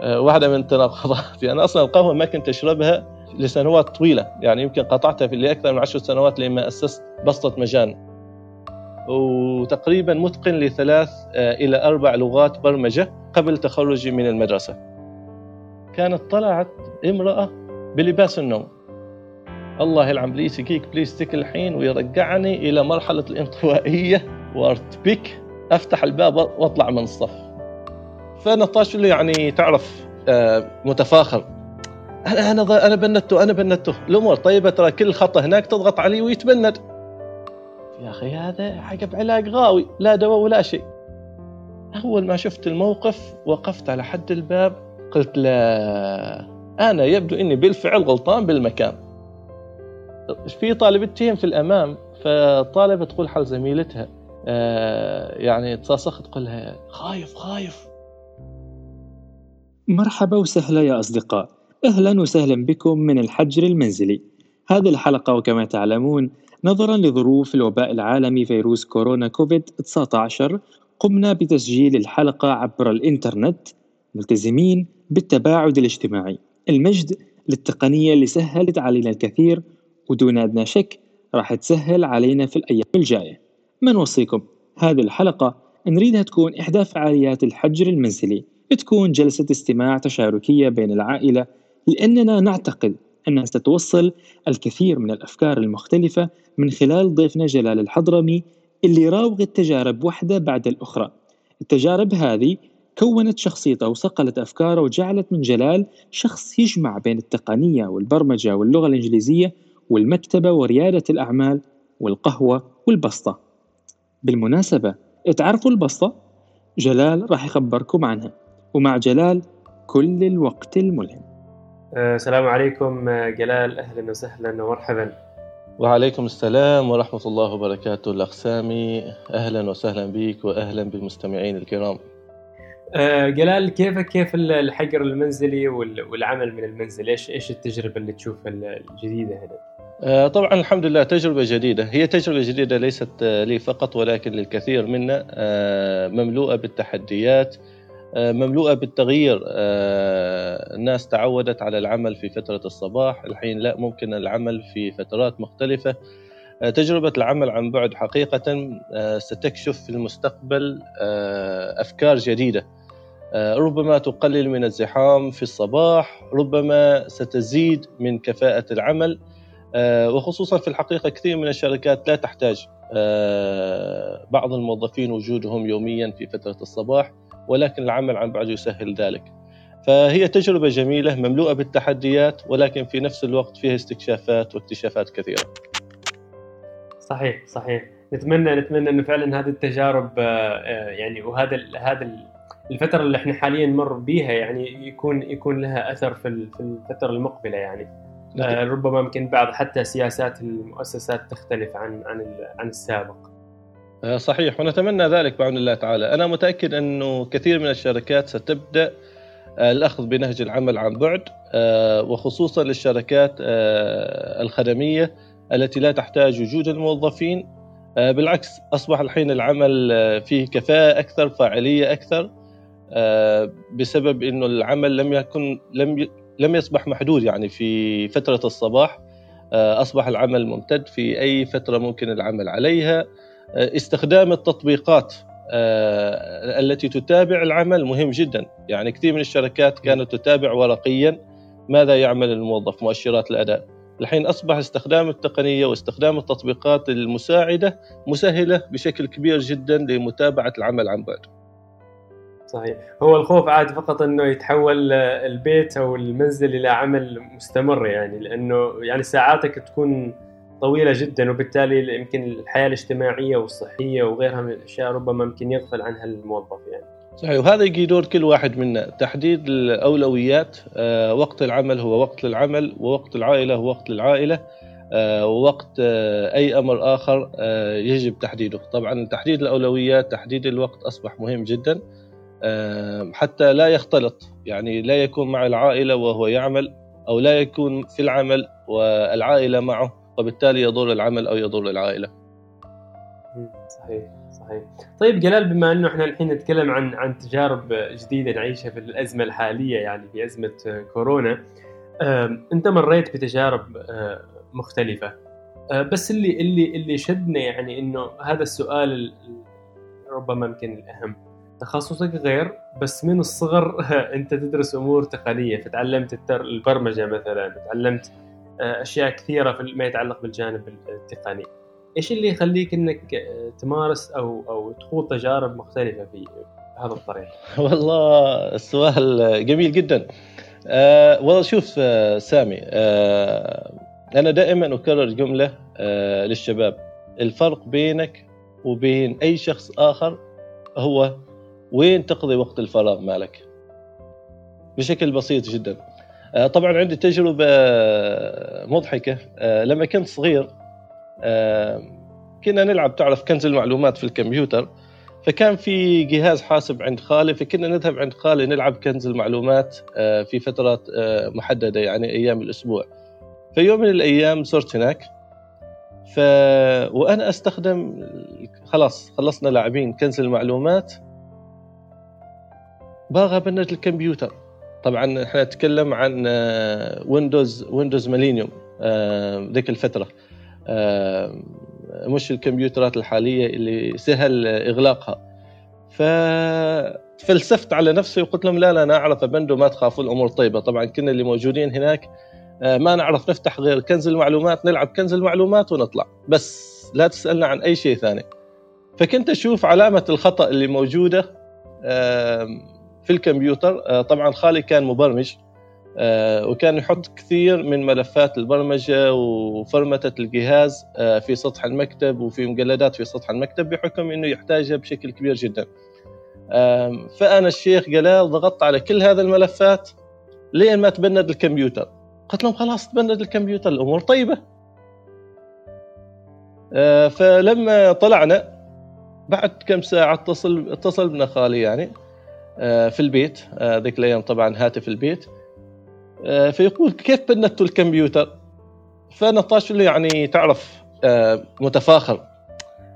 آه، واحدة من تناقضاتي. أنا أصلا القهوة ما كنت أشربها لسنوات طويلة يعني يمكن قطعتها في لأكثر من عشر سنوات لما أسست بسطة مجان. وتقريبا متقن لثلاث آه، إلى أربع لغات برمجة قبل تخرجي من المدرسة. كانت طلعت امرأة بلباس النوم. الله يلعن بليس يجيك بليستيك الحين ويرجعني إلى مرحلة الانطوائية. وأرتبك أفتح الباب وأطلع من الصف. فنطاش يعني تعرف آه، متفاخر. أنا أنا أنا بنته أنا بنته. الأمور طيبة ترى كل خطه هناك تضغط عليه ويتبند. يا أخي هذا حق علاج غاوي لا دواء ولا شيء. أول ما شفت الموقف وقفت على حد الباب قلت لا أنا يبدو إني بالفعل غلطان بالمكان. في طالبتين في الأمام فطالبة تقول حال زميلتها آه يعني تصاصخ تقول لها خايف خايف. مرحبا وسهلا يا أصدقاء. أهلا وسهلا بكم من الحجر المنزلي. هذه الحلقة وكما تعلمون نظرا لظروف الوباء العالمي فيروس كورونا كوفيد 19 قمنا بتسجيل الحلقة عبر الإنترنت ملتزمين بالتباعد الاجتماعي. المجد للتقنية اللي سهلت علينا الكثير ودون أدنى شك راح تسهل علينا في الأيام الجاية. ما نوصيكم هذه الحلقة نريدها تكون إحدى فعاليات الحجر المنزلي. تكون جلسة استماع تشاركية بين العائلة لأننا نعتقد أنها ستوصل الكثير من الأفكار المختلفة من خلال ضيفنا جلال الحضرمي اللي راوغ التجارب واحدة بعد الأخرى. التجارب هذه كونت شخصيته وصقلت أفكاره وجعلت من جلال شخص يجمع بين التقنية والبرمجة واللغة الإنجليزية والمكتبة وريادة الأعمال والقهوة والبسطة. بالمناسبة تعرفوا البسطة؟ جلال راح يخبركم عنها. ومع جلال كل الوقت الملهم. آه، السلام عليكم آه، جلال. أهلا وسهلا ومرحبا. وعليكم السلام ورحمة الله وبركاته الأخ سامي. أهلا وسهلا بك وأهلا بالمستمعين الكرام. آه، جلال كيفك؟ كيف الحجر المنزلي والعمل من المنزل؟ إيش إيش التجربة اللي تشوفها الجديدة هنا؟ طبعا الحمد لله تجربة جديدة. هي تجربة جديدة ليست لي فقط ولكن للكثير منا مملوءة بالتحديات مملوءة بالتغيير. آه، الناس تعودت على العمل في فترة الصباح الحين لا ممكن العمل في فترات مختلفة. آه، تجربة العمل عن بعد حقيقة ستكشف في المستقبل أفكار جديدة. ربما تقلل من الزحام في الصباح ربما ستزيد من كفاءة العمل. وخصوصا في الحقيقة كثير من الشركات لا تحتاج. بعض الموظفين وجودهم يوميا في فترة الصباح. ولكن العمل عن بعد يسهل ذلك. فهي تجربة جميلة مملوءة بالتحديات ولكن في نفس الوقت فيها استكشافات واكتشافات كثيرة. صحيح صحيح. نتمنى نتمنى إنه فعلا هذه التجارب آه، آه، يعني وهذا هذا الفترة اللي إحنا حاليا نمر بيها يعني يكون يكون لها أثر في الفترة المقبلة يعني. نعم. ربما يمكن بعض حتى سياسات المؤسسات تختلف عن عن عن السابق. آه، صحيح ونتمنى ذلك بعون الله تعالى. أنا متأكد أنه كثير من الشركات ستبدأ آه، الأخذ بنهج العمل عن بعد آه، وخصوصا للشركات الخدمية التي لا تحتاج وجود الموظفين. بالعكس أصبح الحين العمل فيه كفاءة أكثر فاعلية أكثر بسبب أنه العمل لم يكن لم لم يصبح محدود يعني في فترة الصباح. أصبح العمل ممتد في أي فترة ممكن العمل عليها. استخدام التطبيقات آه، التي تتابع العمل مهم جدا. يعني كثير من الشركات كانت تتابع ورقيا ماذا يعمل الموظف مؤشرات الأداء. الحين أصبح استخدام التقنية واستخدام التطبيقات المساعدة مسهلة بشكل كبير جدا لمتابعة العمل عن بعد. صحيح. هو الخوف عاد فقط إنه يتحول البيت أو المنزل إلى عمل مستمر يعني لأنه يعني ساعاتك تكون طويلة جدا وبالتالي يمكن الحياة الاجتماعية والصحية وغيرها من الأشياء ربما يمكن يغفل عنها الموظف يعني. صحيح وهذا يجي دور كل واحد منا. تحديد الأولويات آه، وقت العمل هو وقت للعمل ووقت العائلة هو وقت للعائلة آه، ووقت آه، أي أمر آخر يجب تحديده. طبعا تحديد الأولويات تحديد الوقت أصبح مهم جدا حتى لا يختلط. يعني لا يكون مع العائلة وهو يعمل أو لا يكون في العمل والعائلة معه. وبالتالي يضر العمل أو يضر العائلة. صحيح صحيح. طيب جلال بما إنه إحنا الحين نتكلم عن عن تجارب جديدة نعيشها في الأزمة الحالية يعني في أزمة كورونا أنت مريت بتجارب مختلفة. بس اللي اللي اللي شدنا يعني إنه هذا السؤال ربما يمكن الأهم. تخصصك غير بس من الصغر أنت تدرس أمور تقنية فتعلمت البرمجة مثلا تعلمت أشياء كثيرة في ما يتعلق بالجانب التقني إيش اللي يخليك إنك تمارس أو أو تخوض تجارب مختلفة في هذا الطريق؟ والله السؤال جميل جدا. أه والله شوف أه سامي أه أنا دائما أكرر جملة أه للشباب الفرق بينك وبين أي شخص آخر هو وين تقضي وقت الفراغ مالك بشكل بسيط جدا طبعا عندي تجربة مضحكة. أه لما كنت صغير كنا نلعب تعرف كنز المعلومات في الكمبيوتر. فكان في جهاز حاسب عند خالي فكنا نذهب عند خالي نلعب كنز المعلومات في فترات محددة يعني أيام الأسبوع. في يوم من الأيام صرت هناك. ف وأنا أستخدم خلاص خلصنا لاعبين كنز المعلومات. باغى ابند الكمبيوتر. طبعا إحنا نتكلم عن Windows Windows Millennium ذيك الفترة. مش الكمبيوترات الحالية اللي سهل إغلاقها. ففلسفت على نفسي وقلت لهم لا لا أنا أعرف ابند وما تخافوا الأمور طيبة. طبعا كنا اللي موجودين هناك ما نعرف نفتح غير كنز المعلومات نلعب كنز المعلومات ونطلع. بس لا تسألنا عن أي شيء ثاني. فكنت أشوف علامة الخطأ اللي موجودة في الكمبيوتر طبعا خالي كان مبرمج وكان يحط كثير من ملفات البرمجة وفرمتة الجهاز في سطح المكتب وفي مجلدات في سطح المكتب بحكم إنه يحتاجها بشكل كبير جدا. فأنا الشيخ جلال ضغطت على كل هذه الملفات لين ما تبند الكمبيوتر. قلت لهم خلاص تبند الكمبيوتر الأمور طيبة. فلما طلعنا بعد كم ساعة اتصل اتصل بنا خالي يعني في البيت. ذيك الأيام طبعا هاتف البيت. فيقول كيف بندتوا الكمبيوتر؟ فانا طاش له يعني تعرف متفاخر.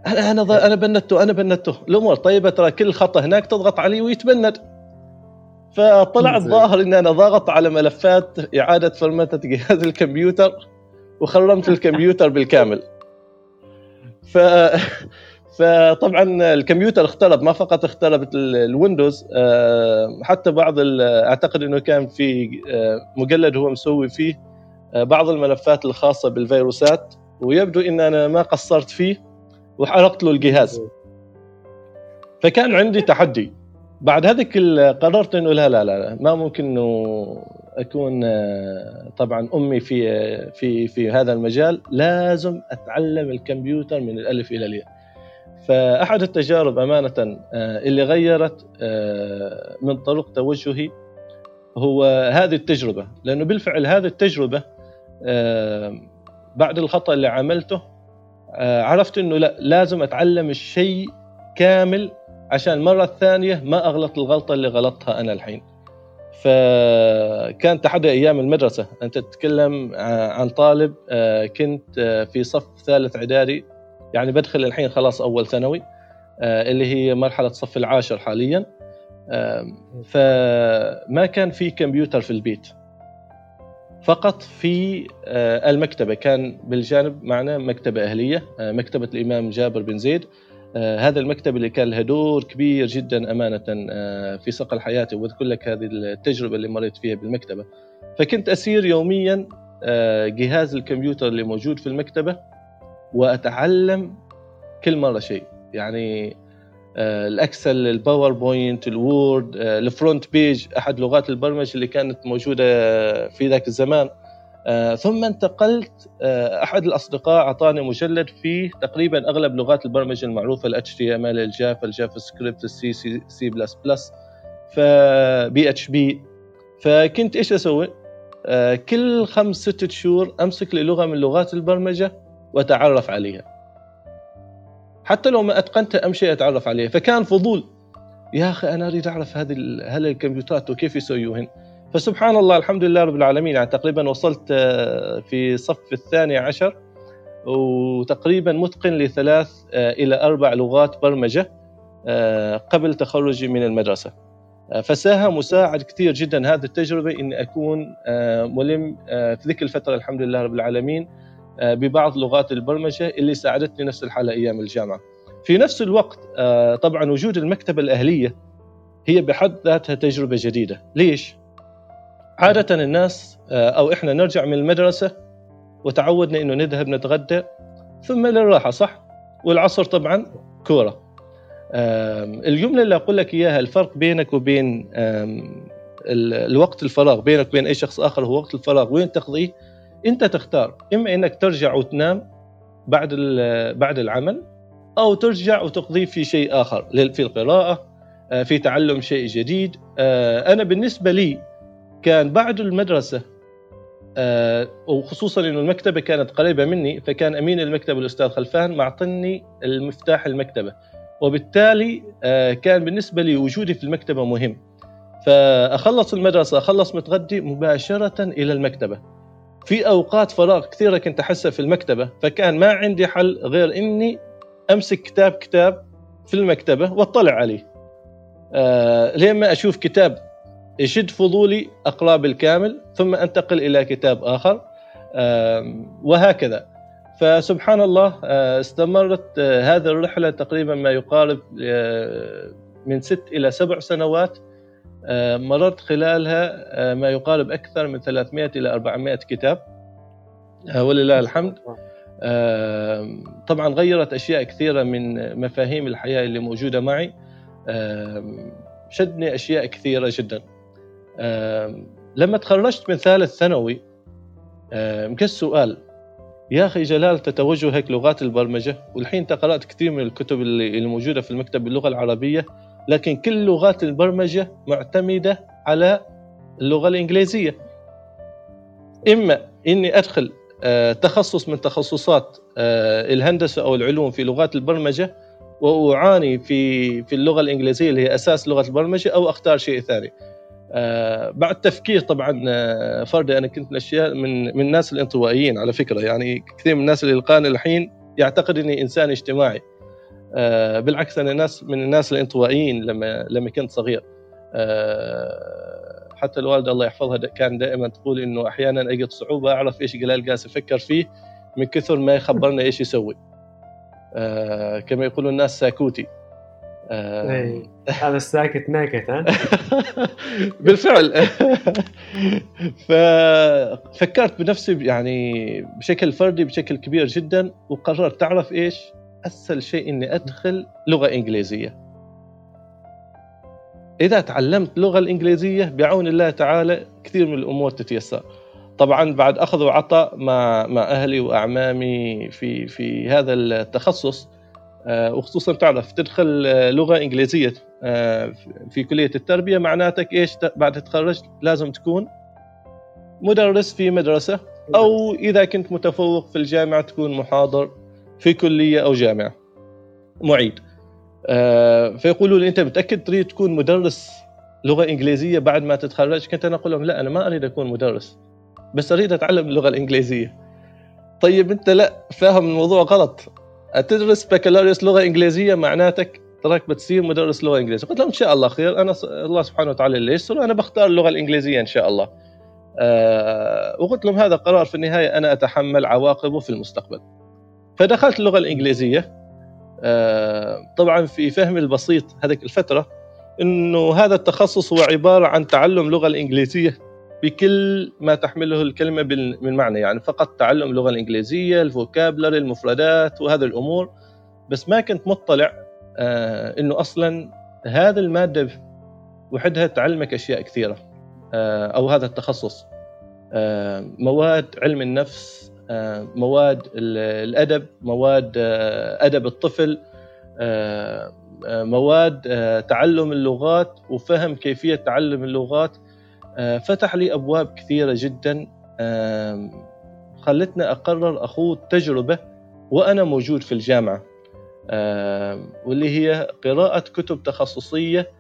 أنا أنا أنا بندته أنا بندته الأمور طيبة ترى كل خطه هناك تضغط عليه ويتبند. فطلع الظاهر إن أنا ضاغط على ملفات إعادة فرمتة جهاز الكمبيوتر وخرمت الكمبيوتر بالكامل. ف فطبعا الكمبيوتر اخترب ما فقط اختربت الويندوز حتى بعض أعتقد إنه كان في مجلد هو مسوي فيه بعض الملفات الخاصة بالفيروسات ويبدو إن أنا ما قصرت فيه وحرقت له الجهاز. فكان عندي تحدي. بعد هذيك قررت إنه لا لا لا ما ممكن إنه أكون طبعا أمي في في في هذا المجال. لازم أتعلم الكمبيوتر من الألف إلى الياء. فأحد التجارب أمانة اللي غيرت من طرق توجهي هو هذه التجربة. لأنه بالفعل هذه التجربة بعد الخطأ اللي عملته عرفت إنه لا لازم أتعلم الشيء كامل عشان المره الثانية ما أغلط الغلطة اللي غلطتها أنا الحين. فكان تحدي أيام المدرسة. أنت تتكلم عن طالب كنت في صف ثالث إعدادي. يعني بدخل الحين خلاص أول ثانوي اللي هي مرحلة الصف العاشر حاليا. فما كان في كمبيوتر في البيت. فقط في المكتبة. كان بالجانب معنا مكتبة أهلية مكتبة الإمام جابر بن زيد. هذا المكتب اللي كان له دور كبير جدا أمانة في صقل حياتي واذكر لك هذه التجربة اللي مريت فيها بالمكتبة. فكنت أسير يوميا جهاز الكمبيوتر اللي موجود في المكتبة. وأتعلم كل مرة شيء. يعني ال Excel ال PowerPoint ال Word ال FrontPage أحد لغات البرمجة اللي كانت موجودة في ذاك الزمان. ثم انتقلت أحد الأصدقاء أعطاني مجلد فيه تقريبا أغلب لغات البرمجة المعروفة ال HTML ال Java ال JavaScript ال C C C++ فبي اتش بي فكنت إيش أسوي؟ كل خمس ستة شهور أمسك لي لغه من لغات البرمجة واتعرف عليها. حتى لو ما اتقنتها امشي أتعرف عليها. فكان فضول. يا أخي أنا أريد أعرف هذه هل الكمبيوترات وكيف يسويوهن؟ فسبحان الله الحمد لله رب العالمين. يعني تقريبا وصلت في صف الثاني عشر وتقريبا متقن لثلاث إلى أربع لغات برمجة قبل تخرجي من المدرسة. فساهم وساعد كثير جدا هذه التجربة إني أكون ملم في ذيك الفترة الحمد لله رب العالمين. ببعض لغات البرمجة اللي ساعدتني نفس الحالة أيام الجامعة. في نفس الوقت طبعا وجود المكتبة الأهلية هي بحد ذاتها تجربة جديدة، ليش؟ عادة الناس أو إحنا نرجع من المدرسة وتعودنا إنه نذهب نتغدى ثم للراحة صح؟ والعصر طبعا كورة. الجملة اللي أقول لك إياها الفرق بينك وبين الوقت الفراغ بينك وبين أي شخص آخر هو وقت الفراغ وين تقضيه انت تختار. إما إنك ترجع وتنام بعد بعد العمل أو ترجع وتقضيه في شيء آخر في القراءة آه، في تعلم شيء جديد. آه، أنا بالنسبة لي كان بعد المدرسة آه، وخصوصا إنه المكتبة كانت قريبة مني فكان أمين المكتبه الأستاذ خلفان معطني المفتاح المكتبة. وبالتالي كان بالنسبة لي وجودي في المكتبة مهم. فأخلص المدرسة أخلص متغدي مباشرة إلى المكتبة. في أوقات فراغ كثيرة كنت أحسها في المكتبة فكان ما عندي حل غير إني أمسك كتاب كتاب في المكتبة واطلع عليه. آه لين ما أشوف كتاب يشد فضولي أقرأه بالكامل ثم أنتقل إلى كتاب آخر. آه وهكذا. فسبحان الله آه استمرت آه هذه الرحلة تقريبا ما يقارب آه من ست إلى سبع سنوات. مررت خلالها آه، ما يقارب أكثر من 300 إلى 400 كتاب. آه، ولله الحمد. طبعا غيرت أشياء كثيرة من مفاهيم الحياة اللي موجودة معي. شدني أشياء كثيرة جدا. لما تخرجت من ثالث ثانوي مكس سؤال. يا أخي جلال تتوجه هيك لغات البرمجة؟ والحين أنت قرأت كثير من الكتب اللي موجودة في المكتب باللغة العربية. لكن كل لغات البرمجة معتمدة على اللغة الإنجليزية. إما إني أدخل آه، تخصص من تخصصات آه، الهندسة أو العلوم في لغات البرمجة وأعاني في في اللغة الإنجليزية اللي هي أساس لغة البرمجة أو أختار شيء ثاني. آه، بعد تفكير طبعا فردي أنا كنت من الأشياء من من الناس الانطوائيين على فكرة. يعني كثير من الناس اللي يلقاني الحين يعتقد إني إنسان اجتماعي. بالعكس أنا ناس من الناس الانطوائيين لما لما كنت صغير. آه، حتى الوالده الله يحفظها كان دائما تقول إنه أحيانا أجد صعوبة أعرف إيش جلال قاس يفكر فيه من كثر ما يخبرنا إيش يسوي. آه، كما يقولون الناس ساكوتي. هذا الساكت ناكت ها؟ بالفعل. ففكرت بنفسي يعني بشكل فردي بشكل كبير جدا وقررت تعرف إيش؟ أسهل شيء إني أدخل لغة إنجليزية. إذا تعلمت اللغة الانجليزيه بعون الله تعالى كثير من الأمور تتيسر. طبعا بعد أخذ وعطاء مع مع أهلي وأعمامي في في هذا التخصص آه، وخصوصا تعرف تدخل لغة إنجليزية آه، في كلية التربية معناتك إيش؟ بعد تتخرج لازم تكون مدرس في مدرسة أو إذا كنت متفوق في الجامعة تكون محاضر. في كلية أو جامعة. معيد. آه فيقولوا لي أنت متأكد تريد تكون مدرس لغة إنجليزية بعد ما تتخرج؟ كنت أنا أقول لهم لا أنا ما أريد أكون مدرس بس أريد أتعلم اللغة الإنجليزية. طيب أنت لا فاهم الموضوع غلط. تدرس بكالوريوس لغة إنجليزية معناتك تراك بتصير مدرس لغة إنجليزية. قلت لهم إن شاء الله خير. أنا الله سبحانه وتعالى اللي يسر أنا بختار اللغة الإنجليزية إن شاء الله. أه وقلت لهم هذا قرار في النهاية أنا أتحمل عواقبه في المستقبل. فدخلت اللغة الإنجليزية. آه، طبعا في فهمي البسيط هذيك الفترة إنه هذا التخصص هو عبارة عن تعلم اللغة الإنجليزية بكل ما تحمله الكلمة من معنى يعني فقط تعلم اللغة الإنجليزية الفوكابلري المفردات وهذه الأمور. بس ما كنت مطلع آه، إنه أصلا هذه المادة وحدها تعلمك أشياء كثيرة آه، أو هذا التخصص. مواد علم النفس مواد الأدب مواد آه، أدب الطفل آه، مواد تعلم اللغات وفهم كيفية تعلم اللغات فتح لي أبواب كثيرة جدا خلتنا أقرر أخوض تجربة وأنا موجود في الجامعة واللي هي قراءة كتب تخصصية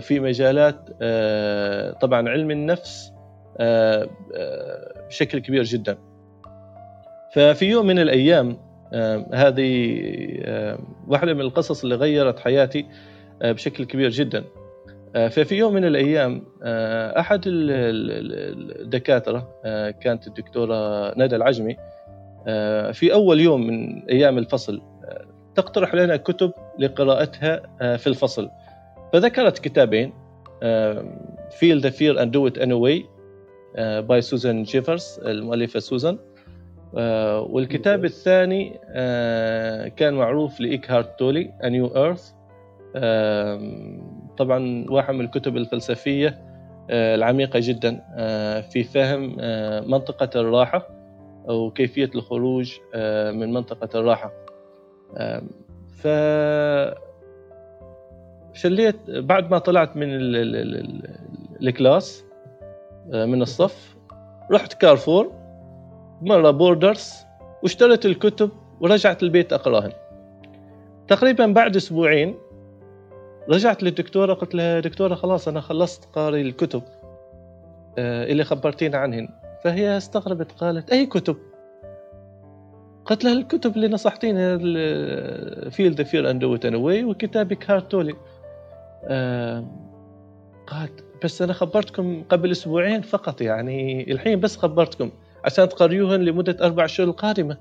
في مجالات طبعا علم النفس بشكل كبير جدا. ففي يوم من الأيام هذه واحدة من القصص اللي غيرت حياتي بشكل كبير جدا. ففي يوم من الأيام أحد الدكاترة كانت الدكتورة ندى العجمي في أول يوم من أيام الفصل تقترح لنا كتب لقراءتها في الفصل. فذكرت كتابين Feel the Fear and Do It Anyway by سوزان جيفرز المؤلفة سوزان. والكتاب الثاني كان معروف لإيكهارت تولي A New Earth. طبعا واحد من الكتب الفلسفية العميقة جدا في فهم منطقة الراحة وكيفية الخروج من منطقة الراحة. ف شليت بعد ما طلعت من ال class من الصف رحت كارفور. مرة بوردرز واشتريت الكتب ورجعت البيت أقراهن تقريبا بعد أسبوعين رجعت للدكتورة قلت لها دكتورة خلاص أنا خلصت قاري الكتب اللي خبرتينا عنهن. فهي استغربت قالت أي كتب؟ قلت لها الكتب اللي نصحتيني feel the fear and do it وكتاب إيكهارت تولي آه قالت بس أنا خبرتكم قبل أسبوعين فقط يعني الحين بس خبرتكم. عشان تقريوهن لمدة أربع شهور القادمة.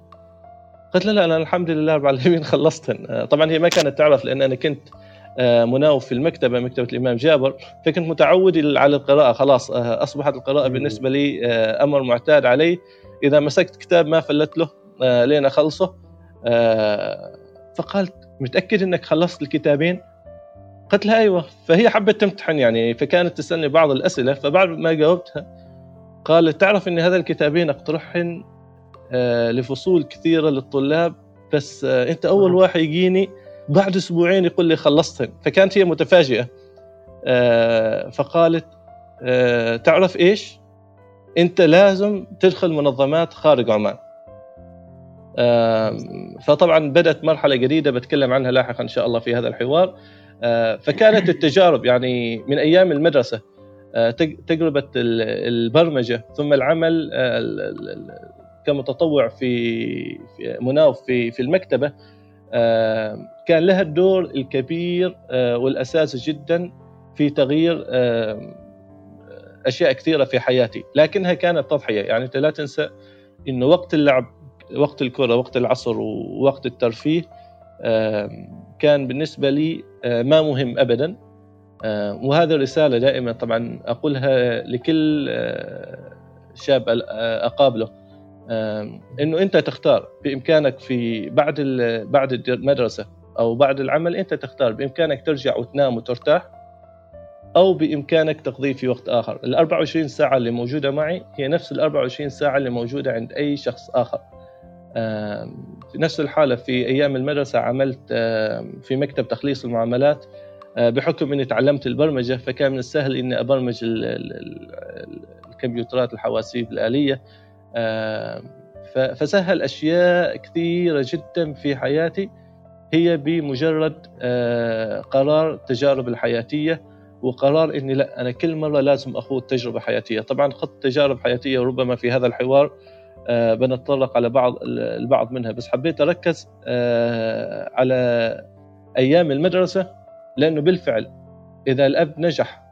قلت لها لا أنا الحمد لله رب العالمين خلصتهن آه، طبعا هي ما كانت تعرف لأن أنا كنت آه، مناوب في المكتبة مكتبة الإمام جابر. فكنت متعود على القراءة. خلاص آه، أصبحت القراءة بالنسبة لي أمر معتاد علي. إذا مسكت كتاب ما فلت له لين أخلصه فقالت متأكد إنك خلصت الكتابين؟ قلت لها أيوه. فهي حبت تمتحن يعني فكانت تسألني بعض الأسئلة فبعد ما جاوبتها قالت تعرف إن هذا الكتابين أقترحهن آه، لفصول كثيرة للطلاب بس آه، أنت أول نعم. واحد يجيني بعد أسبوعين يقول لي خلصتهن. فكانت هي متفاجئة. آه، فقالت تعرف إيش؟ أنت لازم تدخل منظمات خارج عمان. فطبعا بدأت مرحلة جديدة بتكلم عنها لاحقا إن شاء الله في هذا الحوار. فكانت التجارب يعني من أيام المدرسة. تجربة البرمجة ثم العمل آه، كمتطوع في مناوب في في المكتبة. كان لها الدور الكبير والاساسي جدا في تغيير أشياء كثيرة في حياتي. لكنها كانت تضحية. يعني أنت لا تنسى إنه وقت اللعب وقت الكرة وقت العصر ووقت الترفيه كان بالنسبة لي آه، ما مهم ابدا. آه، وهذه الرساله دائما طبعا أقولها لكل آه، شاب أقابله إنه أنت تختار. بإمكانك في بعد بعد المدرسة أو بعد العمل أنت تختار. بإمكانك ترجع وتنام وترتاح أو بإمكانك تقضيه في وقت آخر. ال 24 ساعة اللي موجودة معي هي نفس ال 24 ساعة اللي موجودة عند أي شخص آخر. في نفس الحالة في أيام المدرسة عملت في مكتب تخليص المعاملات. آه، بحكم أني تعلمت البرمجة فكان من السهل أني أبرمج الكمبيوترات الحواسيب الآلية. فسهل أشياء كثيرة جدا في حياتي. هي بمجرد آه، قرار التجارب الحياتية وقرار إني لا أنا كل مرة لازم أخوض تجربة حياتية، طبعا خضت تجارب حياتية وربما في هذا الحوار آه، بنتطرق على بعض البعض منها. بس حبيت أركز آه، على أيام المدرسة. لأنه بالفعل إذا الأب نجح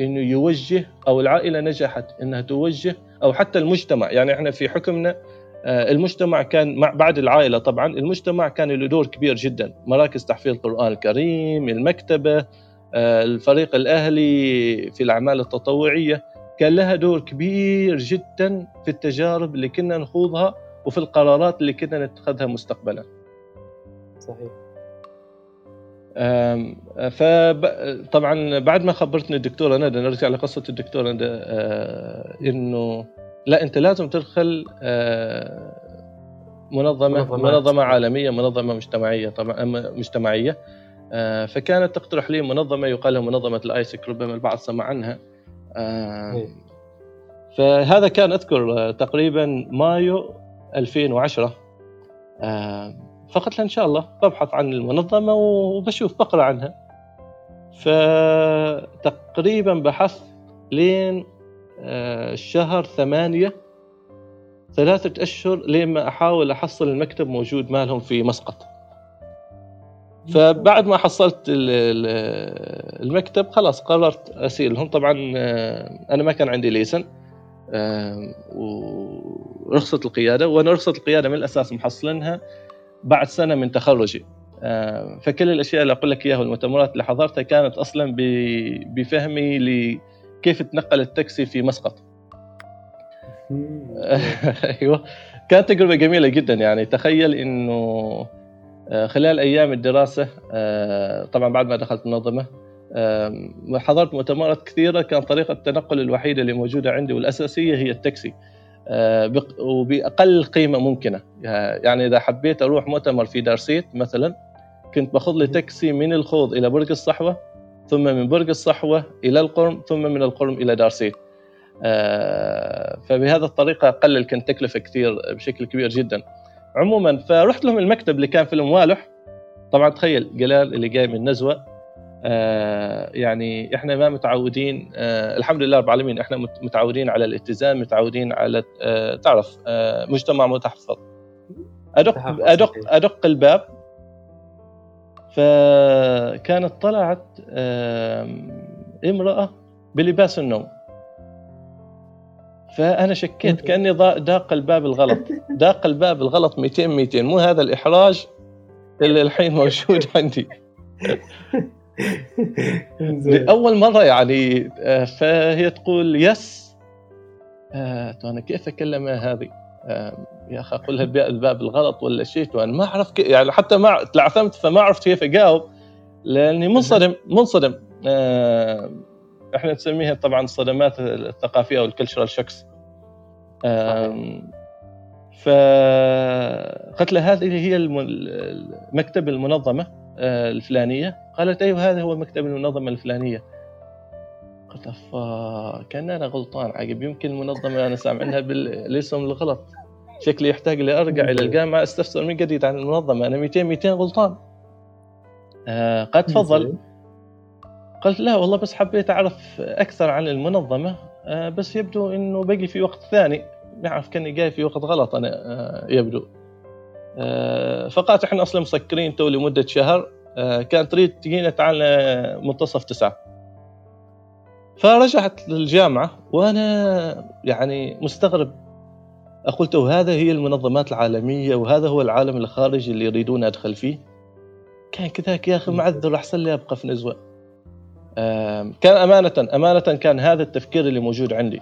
إنه يوجه أو العائلة نجحت إنها توجه أو حتى المجتمع يعني إحنا في حكمنا آه، المجتمع كان مع بعد العائلة طبعا المجتمع كان له دور كبير جدا. مراكز تحفيظ القرآن الكريم المكتبة الفريق الأهلي في الأعمال التطوعية كان لها دور كبير جدا في التجارب اللي كنا نخوضها وفي القرارات اللي كنا نتخذها مستقبلا. صحيح. فطبعا بعد ما خبرتني الدكتوره ندى نرجع لقصة الدكتوره ندى آه، إنه لا أنت لازم تدخل آه، منظمة منظمة عالمية منظمة مجتمعية طبعا مجتمعية. آه، فكانت تقترح لي منظمة يقال لها منظمة الآيسك ربما البعض سمع عنها. إيه. فهذا كان أذكر تقريبا مايو 2010 آه، فقلت له إن شاء الله ببحث عن المنظمة وبشوف بقرأ عنها. فتقريبا بحثت لين شهر ثمانية ثلاثة أشهر لما أحاول أحصل المكتب موجود مالهم في مسقط. فبعد ما حصلت المكتب خلاص قررت أسير لهم. طبعا آه، أنا ما كان عندي ليسن آه، ورخصة القيادة. وأنا رخصة القيادة من الأساس محصلنها بعد سنة من تخرجي. آه، فكل الأشياء اللي أقول لك إياها والمؤتمرات اللي حضرتها كانت أصلا بفهمي لكيف تنقل التاكسي في مسقط. أيوه. كانت تجربة جميلة جدا يعني. تخيل إنه آه، خلال أيام الدراسة آه، طبعا بعد ما دخلت المنظمة حضرت مؤتمرات كثيرة كان طريقة التنقل الوحيدة اللي موجودة عندي والأساسية هي التاكسي. وبأقل قيمة ممكنة. يعني إذا حبيت أروح مؤتمر في دارسيت مثلا كنت باخذ لي تاكسي من الخوض إلى برج الصحوة ثم من برج الصحوة إلى القرم ثم من القرم إلى دارسيت. فبهذا الطريقة قلل كنت تكلفة كثير بشكل كبير جدا. عموما فرحت لهم المكتب اللي كان في الموالح طبعا تخيل جلال اللي جاي من نزوة. آه يعني إحنا ما متعودين آه الحمد لله رب العالمين إحنا متعودين على الاتزان متعودين على آه تعرف آه مجتمع متحفظ. أدق أدق أدق الباب. فكانت طلعت آه امرأة بلباس النوم. فأنا شكيت كأني داق الباب الغلط. داق الباب الغلط 200 200 مو هذا الإحراج اللي الحين موجود عندي. لأول مرة يعني آه، فهي تقول يس آه أنا كيف اكلمها هذه؟ آه يا أخي أقول لها الباب الغلط ولا شيء وأنا ما أعرف يعني حتى ما تلعثمت فما عرفت كيف أجاوب لأني منصدم منصدم. إحنا نسميها طبعا الصدمات الثقافية أو ال cultural shocks فقلت له هذه هي مكتب المنظمة. الفلانية. قالت أيوه هذا هو مكتب المنظمة الفلانية. قلت كأن أنا غلطان عقب. يمكن المنظمة أنا سامع عنها بالاسم الغلط. شكلي يحتاج لي ارجع إلى الجامعة أستفسر من جديد عن المنظمة. أنا 200 200 غلطان. آه قد تفضل. قلت لا والله بس حبيت أعرف أكثر عن المنظمة. آه، بس يبدو أنه بقي في وقت ثاني. نعرف كأني جاي في وقت غلط أنا آه، يبدو. آه، فقالت إحنا أصلا مسكرين تو لمدة شهر. كانت تريد تجينا تعال منتصف تسعة. فرجعت للجامعة وأنا يعني مستغرب. قلت هذا هي المنظمات العالمية وهذا هو العالم الخارجي اللي يريدون أدخل فيه؟ كان كذاك يا أخي معذر أحسن لي أبقى في نزوة. كان أمانة أمانة كان هذا التفكير اللي موجود عندي.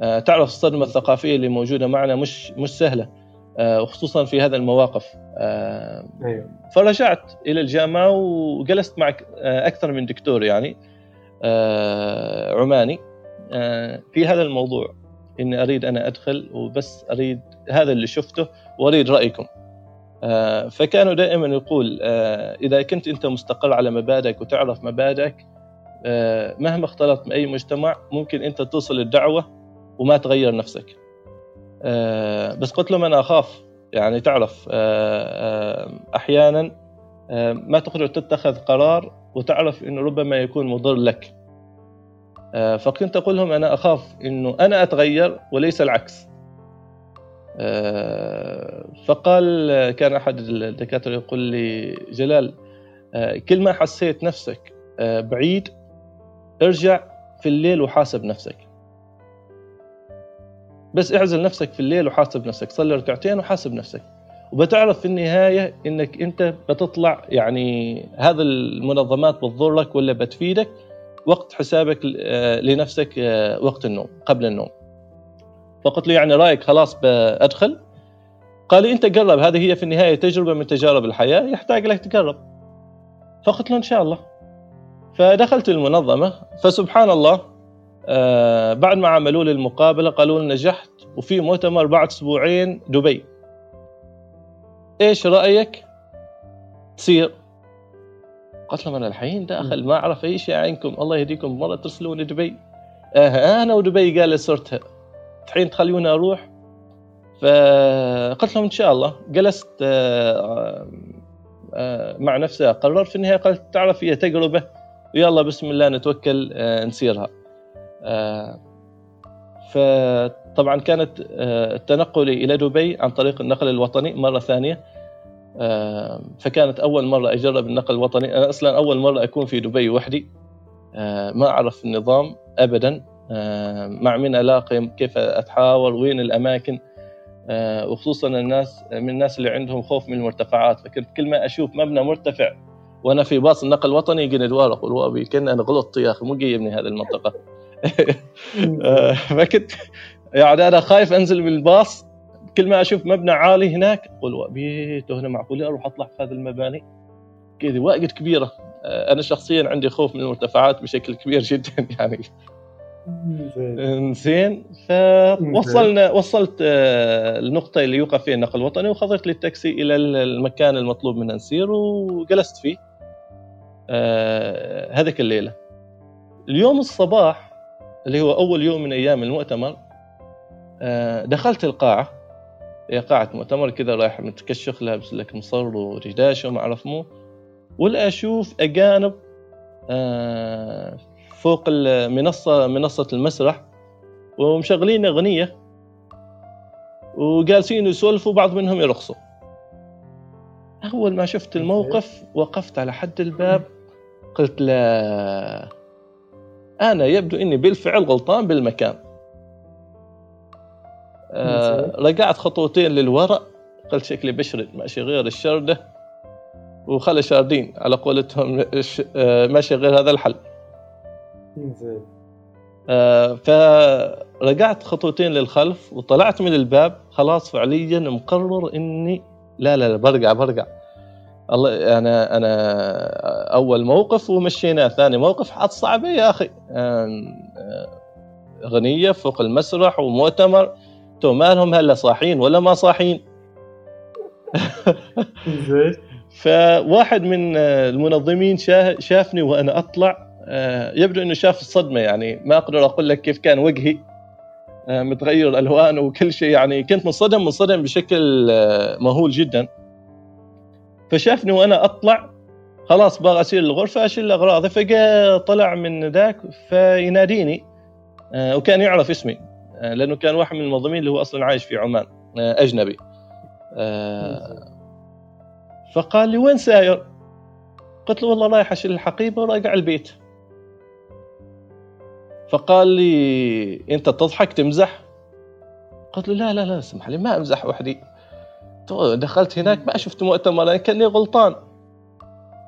آه، تعرف الصدمة الثقافية اللي موجودة معنا مش مش سهلة. آه، وخصوصا في هذا المواقف. أيوه. فرجعت إلى الجامعة وجلست مع آه، أكثر من دكتور يعني عماني. في هذا الموضوع إني أريد أنا أدخل وبس أريد هذا اللي شفته وأريد رأيكم. فكانوا دائما يقول إذا كنت أنت مستقر على مبادئك وتعرف مبادئك آه، مهما اختلط بأي مجتمع ممكن أنت توصل الدعوة وما تغير نفسك. آه، بس قلت لهم أنا أخاف. يعني تعرف آه، أحيانا ما تقدر تتخذ قرار وتعرف أنه ربما يكون مضر لك. فكنت أقول لهم أنا أخاف أنه أنا أتغير وليس العكس. فقال كان أحد الدكاترة يقول لي جلال كل ما حسيت نفسك بعيد ارجع في الليل وحاسب نفسك. بس اعزل نفسك في الليل وحاسب نفسك صلي ركعتين وحاسب نفسك. وبتعرف في النهاية إنك أنت بتطلع يعني هذا المنظمات بتضرك ولا بتفيدك وقت حسابك آه، لنفسك آه، وقت النوم قبل النوم. فقلت له يعني رأيك خلاص بأدخل. قال لي أنت قرب هذه هي في النهاية تجربة من تجارب الحياة يحتاج لك تقرب. فقلت له إن شاء الله. فدخلت المنظمة فسبحان الله آه بعد ما عملوا لي المقابلة قالوا لي نجحت وفي مؤتمر بعد أسبوعين دبي. إيش رأيك؟ تصير. قلت لهم أنا الحين داخل ما أعرف أي شيء عنكم الله يهديكم مرة ترسلوني دبي. آه أنا ودبي قال صرتها الحين تخلوني أروح. فقلت لهم إن شاء الله. جلست آه آه مع نفسي أقرر. في النهاية قلت تعرف هي تجربة ويلا بسم الله نتوكل آه، نسيرها آه، فطبعا كانت التنقل إلى دبي عن طريق النقل الوطني مرة ثانية. فكانت أول مرة أجرب النقل الوطني. أنا أصلا أول مرة أكون في دبي وحدي. ما أعرف النظام ابدا. مع من الاقي كيف اتحاور وين الأماكن. وخصوصا الناس من الناس اللي عندهم خوف من المرتفعات. فكنت كل ما أشوف مبنى مرتفع وأنا في باص النقل الوطني دوار أقول وابي كان أنا غلطت يا أخي مو جايبني هذه المنطقة. فكنت يعني أنا خايف أنزل بالباص. كل ما أشوف مبنى عالي هناك أقول وابي هنا معقول أروح أطلع في هذه المباني. كذا واجد كبيرة. أنا شخصيا عندي خوف من المرتفعات بشكل كبير جدا يعني. زين. فوصلنا وصلت النقطة اللي يوقف فيها النقل الوطني وخذت لي التاكسي إلى المكان المطلوب منا نسير وجلست فيه. هذيك الليلة. اليوم الصباح اللي هو أول يوم من أيام المؤتمر دخلت القاعة هي قاعة مؤتمر كذا رايح متكشخ لابس لك مصر وريداش وما أعرف مو ولا أشوف أجانب فوق المنصة منصة المسرح ومشغلين أغنية وجالسين يسولفوا بعض منهم يرقصوا. أول ما شفت الموقف وقفت على حد الباب قلت لا أنا يبدو أني بالفعل غلطان بالمكان. آه رجعت خطوتين للوراء قلت شكلي بشرد ماشي غير الشردة وخلي شاردين على قولتهم ماشي غير هذا الحل. زين آه فرجعت خطوتين للخلف وطلعت من الباب خلاص فعليا مقرر إني لا لا, لا برجع برجع الله أنا أنا أول موقف ومشيناه ثاني موقف حاط صعبة يا أخي. اغنيه فوق المسرح ومؤتمر تو مالهم هلا صاحين ولا ما صاحين؟ فواحد من المنظمين شافني وأنا أطلع. يبدو إنه شاف الصدمة يعني. ما أقدر أقول لك كيف كان وجهي. متغير الألوان وكل شيء يعني. كنت منصدم منصدم بشكل مهول جدا. فشافني وأنا أطلع. خلاص باغى اسير الغرفة أشيل اغراضي فجاء طلع من ذاك فيناديني وكان يعرف اسمي لأنه كان واحد من المنظمين اللي هو أصلا عايش في عمان أجنبي. فقال لي وين ساير؟ قلت له والله رايح أشيل الحقيبة وراجع البيت. فقال لي أنت تضحك تمزح؟ قلت له لا لا لا اسمح لي ما أمزح وحدي. دخلت هناك ما شفت مؤتمر كأني غلطان.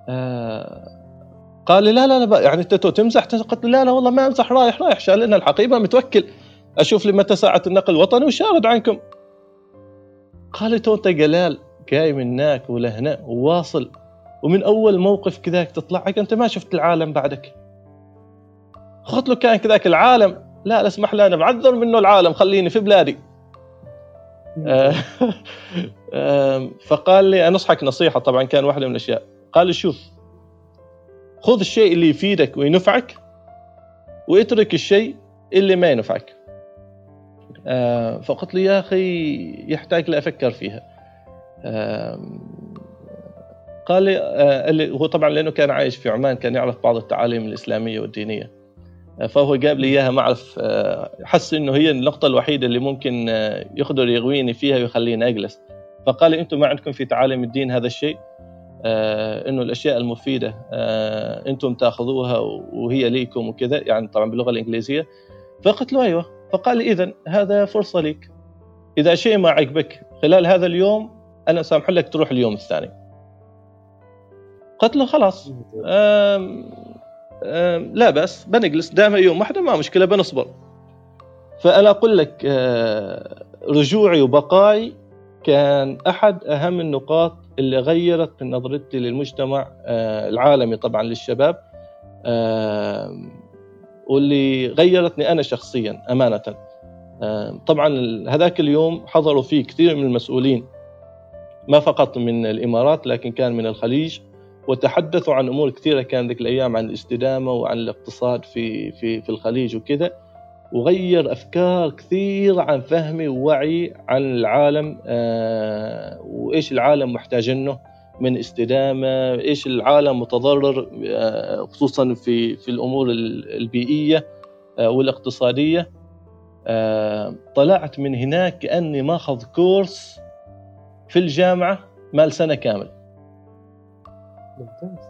آه قال لي لا لا لا يعني أنت تمزح؟ قلت له لا لا والله ما أمزح رايح رايح شال لنا الحقيبة متوكل. أشوف لي متى ساعة النقل الوطني وشارد عنكم. قال لي تو أنت جلال جاي من هناك ولهنا وواصل ومن أول موقف كذاك تطلع أنت ما شفت العالم بعدك. قلت له كان كذاك العالم. لا لا اسمح لي أنا بعذر منه العالم خليني في بلادي. فقال لي انصحك نصيحة طبعا كان واحدة من الأشياء. قال لي شوف خذ الشيء اللي يفيدك وينفعك واترك الشيء اللي ما ينفعك. فقلت له يا أخي يحتاج لأفكر فيها. قال لي هو طبعا لأنه كان عايش في عمان كان يعرف بعض التعاليم الإسلامية والدينية. فهو جاب لي إياها ما أعرف حس إنه هي النقطة الوحيدة اللي ممكن يقدر يغويني فيها ويخليني أجلس. فقال لي أنتم ما عندكم في تعاليم الدين هذا الشيء؟ إنه الأشياء المفيدة أنتم تأخذوها وهي ليكم وكذا. يعني طبعا باللغة الإنجليزية. فقلت له أيوه. فقال لي اذا هذا فرصة لك إذا شيء ما عجبك خلال هذا اليوم أنا سامح لك تروح اليوم الثاني. قلت له خلاص. آم آم لا بس بنجلس. دائما يوم واحدة ما مشكلة بنصبر. فأنا أقول لك رجوعي وبقائي كان أحد أهم النقاط اللي غيرت من نظرتي للمجتمع العالمي طبعا للشباب واللي غيرتني أنا شخصيا أمانة. طبعا هذاك اليوم حضروا فيه كثير من المسؤولين ما فقط من الإمارات لكن كان من الخليج وتحدثوا عن أمور كثيرة كان ذيك الأيام عن الاستدامة وعن الاقتصاد في في في الخليج وكذا. وغير أفكار كثيره عن فهمي ووعي عن العالم آه وإيش العالم محتاج له من استدامة، إيش العالم متضرر آه خصوصا في في الأمور البيئية آه والاقتصادية. طلعت من هناك كأني ماخذ كورس في الجامعة مال سنة كامل.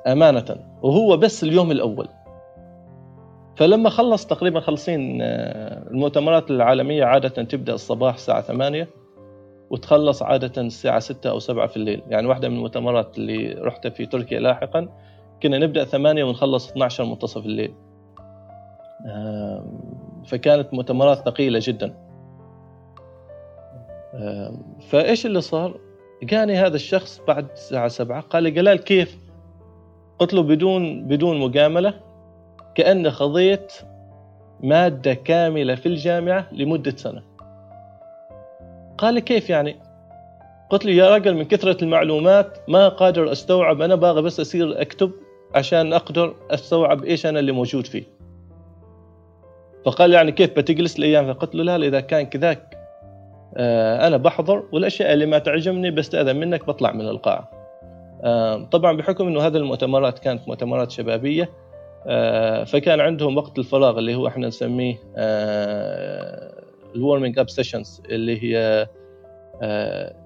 أمانة. وهو بس اليوم الأول. فلما خلص تقريبا خلصين آه، المؤتمرات العالمية عادة تبدأ الصباح الساعة 8 وتخلص عادة الساعة 6 أو 7 في الليل يعني واحدة من المؤتمرات اللي رحت في تركيا لاحقا كنا نبدأ 8 ونخلص 12 منتصف الليل فكانت مؤتمرات ثقيلة جدا فإيش اللي صار؟ جاني هذا الشخص بعد الساعة 7 قال لي جلال كيف؟ قلت له بدون بدون مجاملة كاني خضيت مادة كاملة في الجامعة لمدة سنة. قال لي كيف يعني؟ قلت له يا رجل من كثرة المعلومات ما قادر أستوعب أنا باغي بس أصير أكتب عشان أقدر أستوعب إيش أنا اللي موجود فيه. فقال يعني كيف بتجلس الأيام؟ فقلت له لا إذا كان كذاك آه، أنا بحضر والأشياء اللي ما تعجبني بستاذن منك بطلع من القاعة. آه، طبعا بحكم إنه هذه المؤتمرات كانت مؤتمرات شبابية آه، فكان عندهم وقت الفراغ اللي هو إحنا نسميه ال warming up sessions اللي هي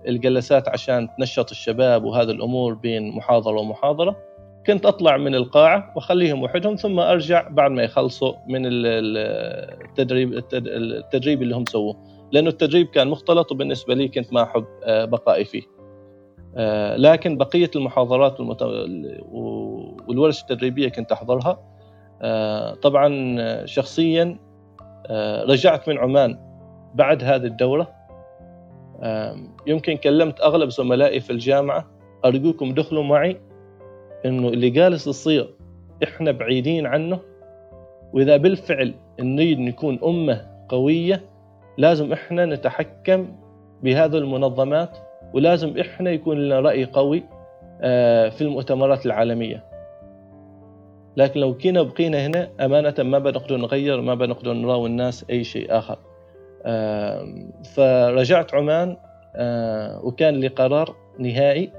الجلسات عشان تنشط الشباب وهذه الأمور بين محاضرة ومحاضرة. كنت أطلع من القاعة وأخليهم وحدهم ثم أرجع بعد ما يخلصوا من التدريب التدريب اللي هم سووه. لأنه التدريب كان مختلط وبالنسبة لي كنت ما أحب آه، بقائي فيه. آه، لكن بقية المحاضرات والورش التدريبية كنت أحضرها. آه، طبعا شخصيا رجعت من عمان بعد هذه الدورة. يمكن كلمت أغلب زملائي في الجامعة أرجوكم دخلوا معي إنه اللي جالس يصير إحنا بعيدين عنه. وإذا بالفعل نريد نكون أمة قوية لازم إحنا نتحكم بهذه المنظمات ولازم إحنا يكون لنا رأي قوي آه، في المؤتمرات العالمية. لكن لو كنا بقينا هنا أمانة ما بنقدر نغير ما بنقدر نراوي الناس أي شيء آخر. فرجعت عمان آه، وكان لي قرار نهائي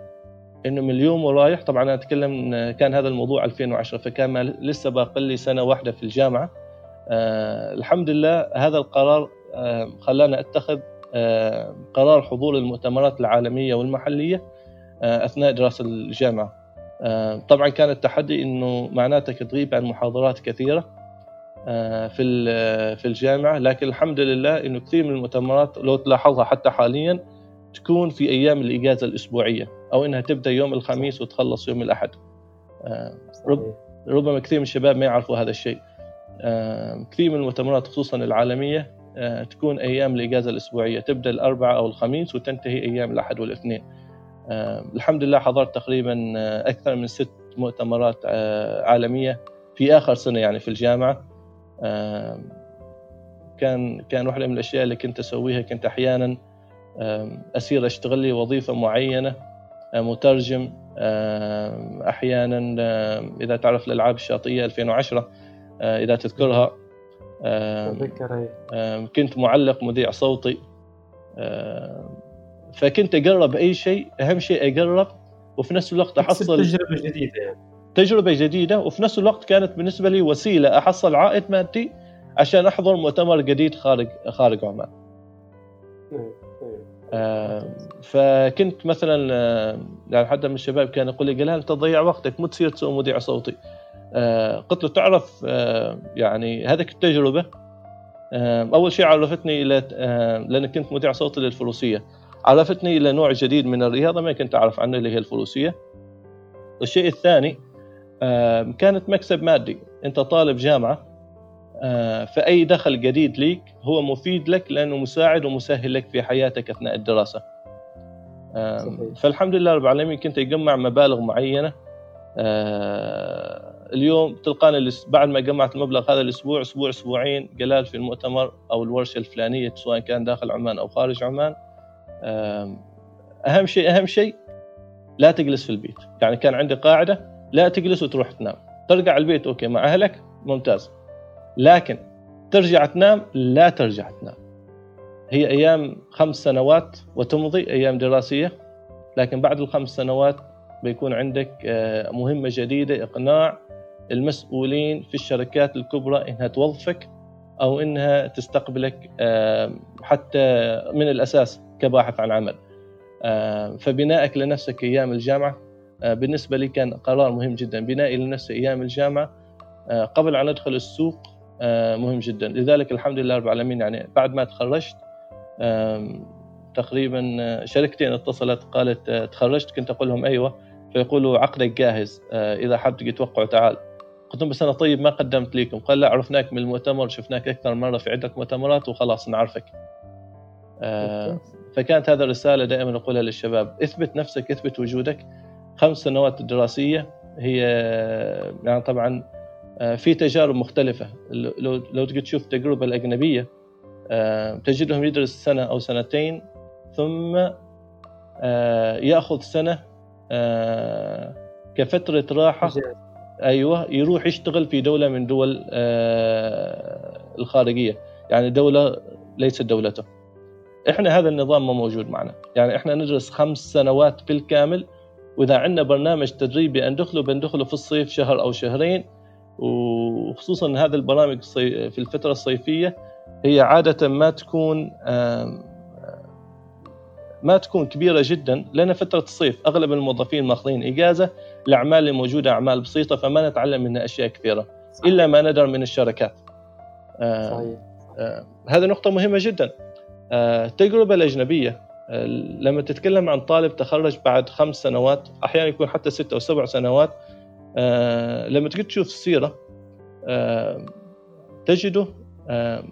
إنه من اليوم ورايح. طبعا أنا أتكلم كان هذا الموضوع 2010 فكان لسه باقي لي سنة واحدة في الجامعة. آه الحمد لله هذا القرار خلانا أتخذ قرار حضور المؤتمرات العالمية والمحلية آه أثناء دراسة الجامعة. آه طبعا كان التحدي إنه معناتك تغيب عن محاضرات كثيرة آه في في الجامعة. لكن الحمد لله إنه كثير من المؤتمرات لو تلاحظها حتى حاليا تكون في أيام الإجازة الأسبوعية أو إنها تبدأ يوم الخميس وتخلص يوم الأحد. آه، ربما كثير من الشباب ما يعرفوا هذا الشيء. آه، كثير من المؤتمرات خصوصا العالمية آه، تكون أيام الإجازة الأسبوعية. تبدأ الأربعاء أو الخميس وتنتهي أيام الأحد والاثنين. الحمد لله حضرت تقريبا أكثر من ست مؤتمرات عالمية في آخر سنة يعني في الجامعة. كان كان واحدة من الأشياء اللي كنت أسويها كنت أحيانا أسير أشتغل لي وظيفة معينة مترجم أحيانا إذا تعرف الألعاب الشاطئية 2010 إذا تذكرها. كنت معلق مذيع صوتي. فكنت أقرب أي شيء أهم شيء أقرب وفي نفس الوقت أحصل تجربة جديدة يعني. تجربة جديدة وفي نفس الوقت كانت بالنسبة لي وسيلة أحصل عائد مادي عشان أحضر مؤتمر جديد خارج خارج عمان. آه، فكنت مثلا يعني حدا من الشباب كان يقول لي جلال أنت تضيع وقتك مو تصير تسوي مذيع صوتي. قلت له تعرف يعني هذيك التجربه أول شيء عرفتني إلى لأن كنت مذيع صوتي للفروسية. عرفتني إلى نوع جديد من الرياضه ما كنت أعرف عنه اللي هي الفروسية. الشيء الثاني كانت مكسب مادي. أنت طالب جامعة آه، فأي دخل جديد ليك هو مفيد لك لأنه مساعد ومسهل لك في حياتك أثناء الدراسة. صحيح. فالحمد لله رب العالمين كنت أجمع مبالغ معينة آه، اليوم تلقاني بعد ما جمعت المبلغ هذا الأسبوع أسبوع أسبوعين جلال في المؤتمر أو الورشة الفلانية سواء كان داخل عمان أو خارج عمان. أهم شيء أهم شيء لا تجلس في البيت. يعني كان عندي قاعدة لا تجلس وتروح تنام. ترجع البيت أوكي مع أهلك ممتاز. لكن ترجع تنام لا ترجع تنام. هي أيام خمس سنوات وتمضي أيام دراسية. لكن بعد الخمس سنوات بيكون عندك آه، مهمة جديدة إقناع. المسؤولين في الشركات الكبرى إنها توظفك أو إنها تستقبلك حتى من الأساس كباحث عن عمل. فبنائك لنفسك أيام الجامعة بالنسبة لي كان قرار مهم جدا. بنائي لنفسي أيام الجامعة قبل أن أدخل السوق مهم جدا. لذلك الحمد لله رب العالمين يعني بعد ما تخرجت تقريبا شركتين اتصلت قالت تخرجت كنت أقول لهم أيوه فيقولوا عقدك جاهز إذا حاب تجي توقع تعال. قلت لهم بس أنا طيب ما قدمت لكم. قال لا عرفناك من المؤتمر شفناك أكثر مرة في عدة مؤتمرات وخلاص نعرفك. آه فكانت هذه الرسالة دائما أقولها للشباب. اثبت نفسك اثبت وجودك. خمس سنوات دراسية. هي يعني طبعا آه، في تجارب مختلفة. لو لو تجي تشوف التجربه الأجنبية آه، تجدهم يدرس سنة أو سنتين ثم آه، يأخذ سنة كفترة راحة. أيوه يروح يشتغل في دولة من دول آه، الخارجية. يعني دولة ليست دولته. إحنا هذا النظام ما موجود معنا. يعني إحنا ندرس خمس سنوات بالكامل. وإذا عندنا برنامج تدريبي بندخله بندخله في الصيف شهر أو شهرين. وخصوصا هذه البرامج في الفترة الصيفية هي عادة ما تكون ما تكون كبيرة جدا. لأن فترة الصيف أغلب الموظفين ماخذين إجازة. الأعمال اللي موجودة أعمال بسيطة فما نتعلم منها أشياء كثيرة صحيح. إلا ما ندر من الشركات آه صحيح. آه هذه نقطة مهمة جدا آه التجربه الأجنبية آه لما تتكلم عن طالب تخرج بعد خمس سنوات أحيانا يكون حتى ست أو سبع سنوات آه لما تجي تشوف السيرة آه تجده آه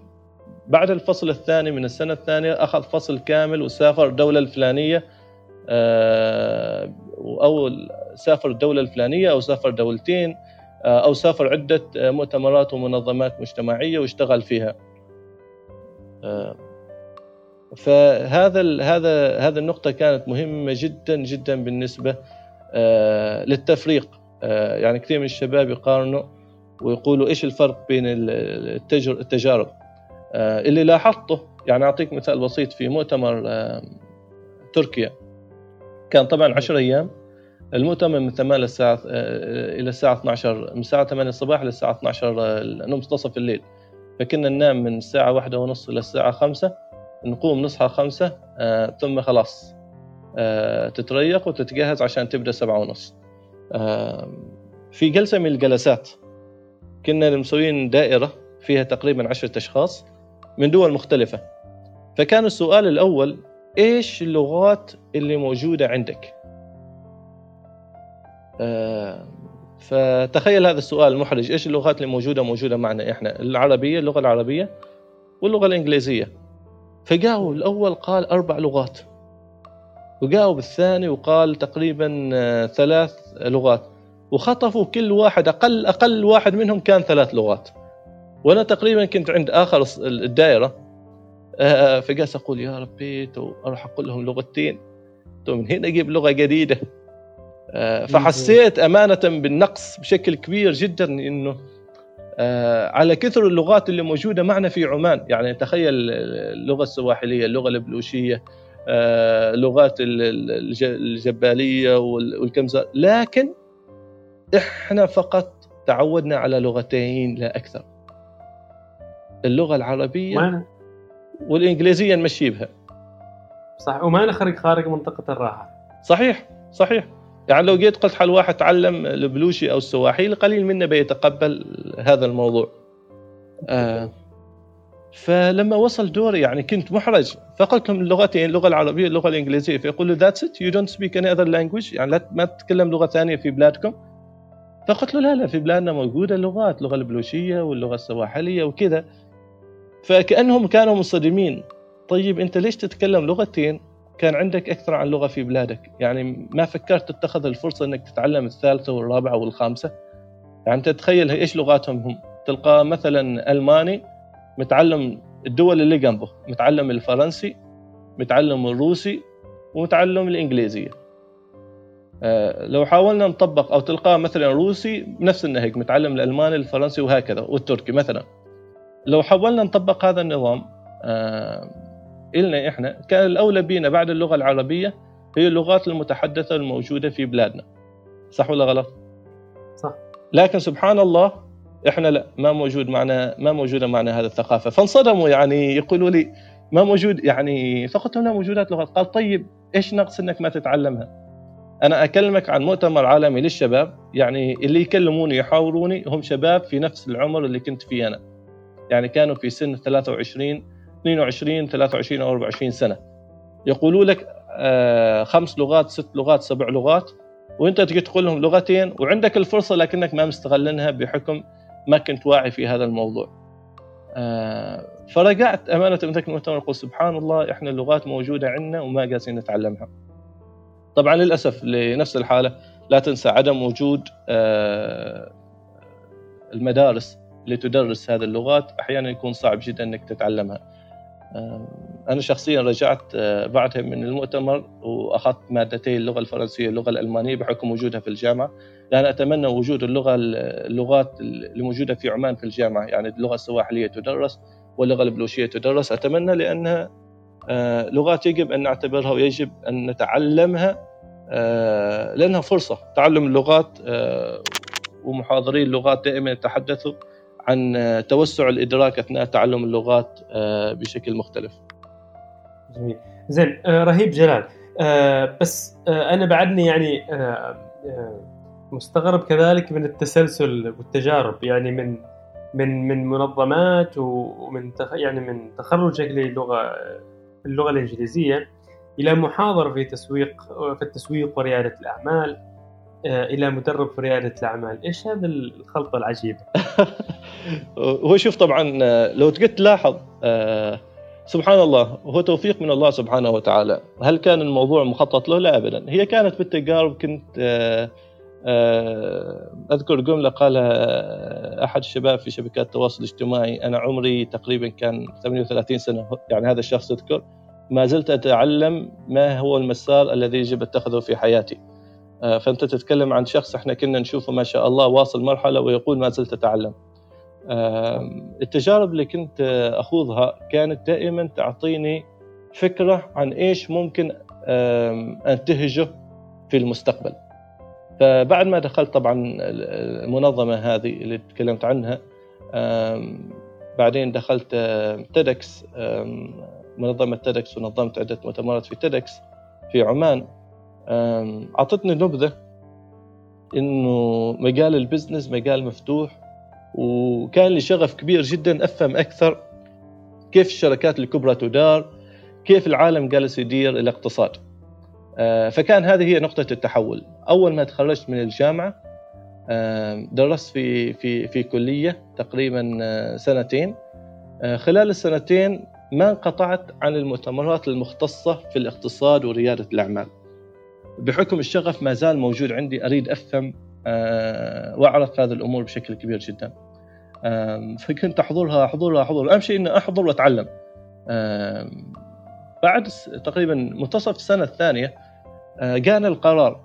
بعد الفصل الثاني من السنة الثانية أخذ فصل كامل وسافر الدولة الفلانية آه، أو سافر الدولة الفلانية أو سافر دولتين آه، أو سافر عدة مؤتمرات ومنظمات مجتمعية واشتغل فيها. آه، فهذا هذا هذا النقطة كانت مهمة جدا جدا بالنسبة للتفريق. يعني كثير من الشباب يقارنوا ويقولوا إيش الفرق بين التجارب. آه، اللي لاحظته يعني أعطيك مثال بسيط في مؤتمر آه، تركيا كان طبعا 10 أيام. المؤتمر من 8 للساعة آه، إلى الساعة 12 من الساعة 8 الصباح للساعة 12 منتصف الليل. فكنا ننام من الساعة واحدة ونص إلى الساعة خمسة نقوم نصحى خمسة ثم خلاص تتريق وتتجهز عشان تبدأ سبعة ونص. في جلسة من الجلسات كنا مسوين دائرة فيها تقريبا عشرة أشخاص من دول مختلفة. فكان السؤال الأول إيش اللغات اللي موجودة عندك؟ آه فتخيل هذا السؤال المحرج إيش اللغات اللي موجودة موجودة معنا إحنا؟ العربية اللغة العربية واللغة الإنجليزية. فجاوب الأول قال أربع لغات وجاوب الثاني وقال تقريبا آه، ثلاث لغات. وخطفوا كل واحد أقل أقل واحد منهم كان ثلاث لغات. وأنا تقريبا كنت عند آخر الدائرة. آه، فجالس أقول يا ربي تو أروح أقول لهم لغتين. تو من هنا أجيب لغة جديدة. آه، فحسيت أمانة بالنقص بشكل كبير جدا إنه آه، على كثر اللغات اللي موجودة معنا في عمان. يعني تخيل اللغة السواحلية اللغة البلوشية لغات الجبالية والكمزه لكن إحنا فقط تعودنا على لغتين لا أكثر. اللغة العربية والإنجليزية نمشي بها. صح وما نخرج خارج منطقة الراحة. صحيح صحيح. يعني لو جيت قلت حال واحد تعلم البلوشي أو السواحيلي قليل منا بيتقبل هذا الموضوع. آه. فلما وصل دوري يعني كنت محرج. فقلت لهم اللغتين اللغة العربية واللغة الإنجليزية. فيقولوا that's it you don't speak any other language يعني لا ما تتكلم لغة ثانية في بلادكم. فقلت له لا لا في بلادنا موجودة لغات اللغة البلوشية واللغة السواحلية وكذا. فكأنهم كانوا منصدمين طيب أنت ليش تتكلم لغتين كان عندك أكثر عن لغة في بلادك. يعني ما فكرت تتخذ الفرصة إنك تتعلم الثالثة والرابعة والخامسة؟ يعني انت تخيل إيش لغاتهم هم. تلقى مثلا ألماني متعلم الدول اللي جنبه. متعلم الفرنسي متعلم الروسي ومتعلم الإنجليزية. آه، لو حاولنا نطبق أو تلقاه مثلا روسي نفس النهج متعلم الألماني الفرنسي وهكذا والتركي مثلا. لو حاولنا نطبق هذا النظام آه إلنا إحنا كان الأولى بينا بعد اللغة العربية هي اللغات المتحدثة الموجودة في بلادنا. صح ولا غلط؟ صح. لكن سبحان الله إحنا لا ما موجود معنا ما موجودة معنا هذه الثقافة. فانصدموا يعني يقولوا لي ما موجود؟ يعني فقلت لهم لا موجودات لغات. قال طيب إيش نقص إنك ما تتعلمها؟ أنا أكلمك عن مؤتمر عالمي للشباب يعني اللي يكلموني يحاوروني هم شباب في نفس العمر اللي كنت فيه أنا. يعني كانوا في سن 23 22 23 أو 24 سنة. يقولوا لك آه خمس لغات ست لغات سبع لغات وانت تجي تقول لهم لغتين وعندك الفرصة لكنك ما مستغلنها بحكم ما كنت واعي في هذا الموضوع. آه فرجعت أمانة ذاك المؤتمر أقول سبحان الله إحنا اللغات موجودة عندنا وما قاعدين نتعلمها. طبعا للأسف لنفس الحالة لا تنسى عدم وجود آه المدارس اللي تدرس هذه اللغات أحيانا يكون صعب جدا إنك تتعلمها. أنا شخصيا رجعت آه، بعدها من المؤتمر وأخذت مادتي اللغة الفرنسية واللغة الألمانية بحكم وجودها في الجامعة. لأن أتمنى وجود اللغة اللغات اللي موجوده في عمان في الجامعة يعني اللغة السواحلية تدرس واللغة البلوشية تدرس. أتمنى لانها آه، لغات يجب أن نعتبرها ويجب أن نتعلمها آه، لأنها فرصة. تعلم اللغات ومحاضري اللغات دائما يتحدثوا عن توسع الإدراك أثناء تعلم اللغات آه، بشكل مختلف. جميل. زين آه، رهيب جلال آه، بس أنا بعدني يعني مستغرب كذلك من التسلسل والتجارب يعني من من من منظمات ومن يعني من تخرجك للغة اللغة الإنجليزية إلى محاضر في تسويق في التسويق وريادة الأعمال إلى مدرب في ريادة الأعمال. إيش هذا الخلطة العجيبة؟ هو شوف طبعا آه، لو تقعد تلاحظ آه، سبحان الله هو توفيق من الله سبحانه وتعالى. هل كان الموضوع مخطط له؟ لا ابدا. هي كانت بالتجارب كنت أذكر جملة قالها أحد الشباب في شبكات التواصل الاجتماعي. أنا عمري تقريبا كان 38 سنة يعني هذا الشخص يذكر ما زلت أتعلم ما هو المسار الذي يجب أتخذه في حياتي. آه، فأنت تتكلم عن شخص إحنا كنا نشوفه ما شاء الله واصل مرحلة ويقول ما زلت أتعلم. التجارب اللي كنت أخوضها كانت دائما تعطيني فكرة عن إيش ممكن أنتهجه في المستقبل. فبعد ما دخلت طبعا المنظمة هذه اللي تكلمت عنها بعدين دخلت تيدكس منظمة تيدكس ونظمت عدة مؤتمرات في تيدكس في عمان أعطتني نبذة إنه مجال ال business مجال مفتوح وكان لي شغف كبير جدا أفهم أكثر كيف الشركات الكبرى تدار كيف العالم جالس يدير الاقتصاد. آه، فكان هذه هي نقطة التحول. أول ما تخرجت من الجامعة درست في في في كلية تقريبا آه، سنتين. آه، خلال السنتين ما انقطعت عن المؤتمرات المختصة في الاقتصاد وريادة الأعمال. بحكم الشغف ما زال موجود عندي أريد أفهم آه، وأعرف هذه الأمور بشكل كبير جدا. فكنت أحضرها أحضرها احضر أهم شيء إني أحضر وأتعلم. بعد تقريبا منتصف السنة الثانية آه، جانا القرار.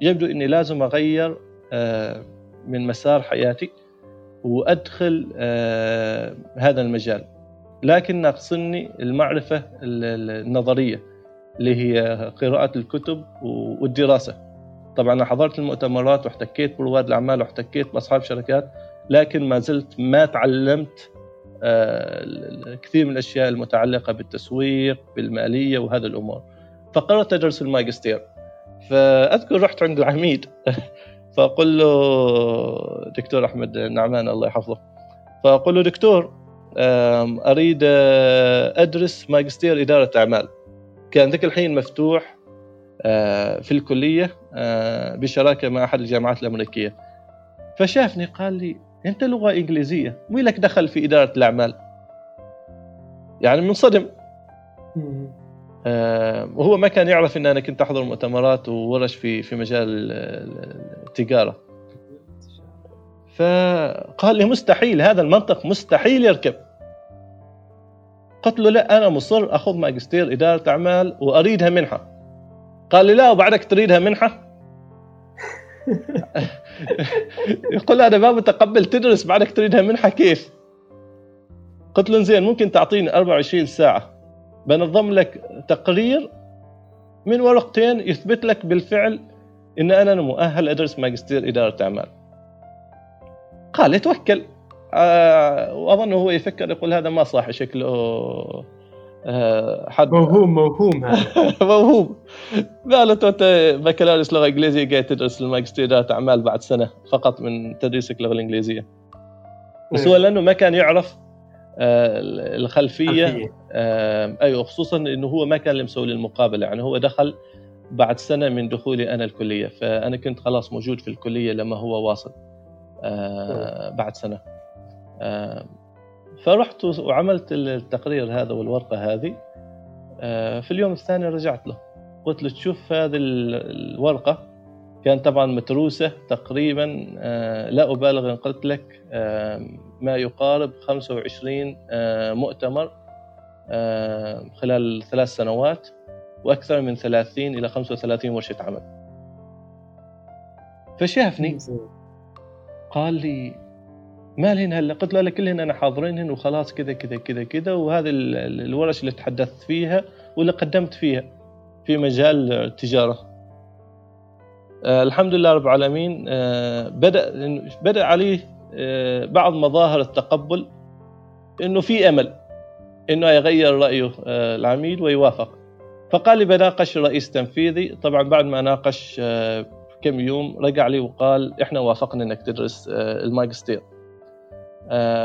يبدو إني لازم أغير آه، من مسار حياتي وأدخل هذا المجال. لكن ناقصني المعرفة النظرية. اللي هي قراءة الكتب والدراسة. طبعا أنا حضرت المؤتمرات واحتكيت برواد الأعمال واحتكيت بأصحاب شركات لكن ما زلت ما تعلمت آه، كثير من الأشياء المتعلقة بالتسويق بالمالية وهذه الأمور. فقررت أدرس الماجستير. فأذكر رحت عند العميد. فأقول له دكتور أحمد نعمان الله يحفظه. فأقول له دكتور أريد آه، أدرس ماجستير إدارة أعمال. كان ذاك الحين مفتوح آه، في الكلية آه، بشراكة مع أحد الجامعات الأمريكية. فشافني قال لي أنت لغة إنجليزية مين لك دخل في إدارة الأعمال؟ يعني منصدم. آه، وهو ما كان يعرف إن أنا كنت أحضر مؤتمرات وورش في في مجال التجارة. فقال لي مستحيل هذا المنطق مستحيل يركب. قلت له لا أنا مصر أخذ ماجستير إدارة أعمال وأريدها منحة. قال لي لا وبعدك تريدها منحة؟ يقول أنا ما متقبل تدرس بعدك تريدها منحة كيف؟ قلت له زين ممكن تعطيني 24 ساعة. بنظم لك تقرير من ورقتين يثبت لك بالفعل إن أنا مؤهل أدرس ماجستير إدارة أعمال. قال اتوكل آه واظن هو يفكر يقول هذا ما صح شكله آه حد. موهوم موهوم هذا. موهوم. قالت انت بكالوريوس لغة إنجليزية قاعد تدرس الماجستيرات أعمال بعد سنة فقط من تدريسك اللغة الانجليزيه بس هو لأنه ما كان يعرف آه الخلفية آه أيوه خصوصا إنه هو ما كان مسوي المقابلة يعني هو دخل بعد سنة من دخولي أنا الكلية فأنا كنت خلاص موجود في الكلية لما هو واصل آه بعد سنة. آه فرحت وعملت التقرير هذا والورقة هذه. آه في اليوم الثاني رجعت له. قلت له تشوف هذه الورقة. كانت طبعا متروسة تقريبا آه لا أبالغ إن قلت لك آه ما يقارب 25 آه مؤتمر آه خلال ثلاث سنوات وأكثر من 30 إلى 35 ورشة عمل. فشافني. قال لي مالهن هلا قلت له كلهن أنا حاضرينهن وخلاص كذا كذا كذا كذا. وهذه الورش اللي تحدثت فيها واللي قدمت فيها في مجال التجاره آه الحمد لله رب العالمين آه بدأ بدأ عليه آه بعض مظاهر التقبل إنه في أمل إنه يغير رأيه العميد ويوافق. فقال لي بناقش رئيس تنفيذي. طبعا بعد ما ناقش كم يوم رجع لي وقال إحنا وافقنا إنك تدرس الماجستير.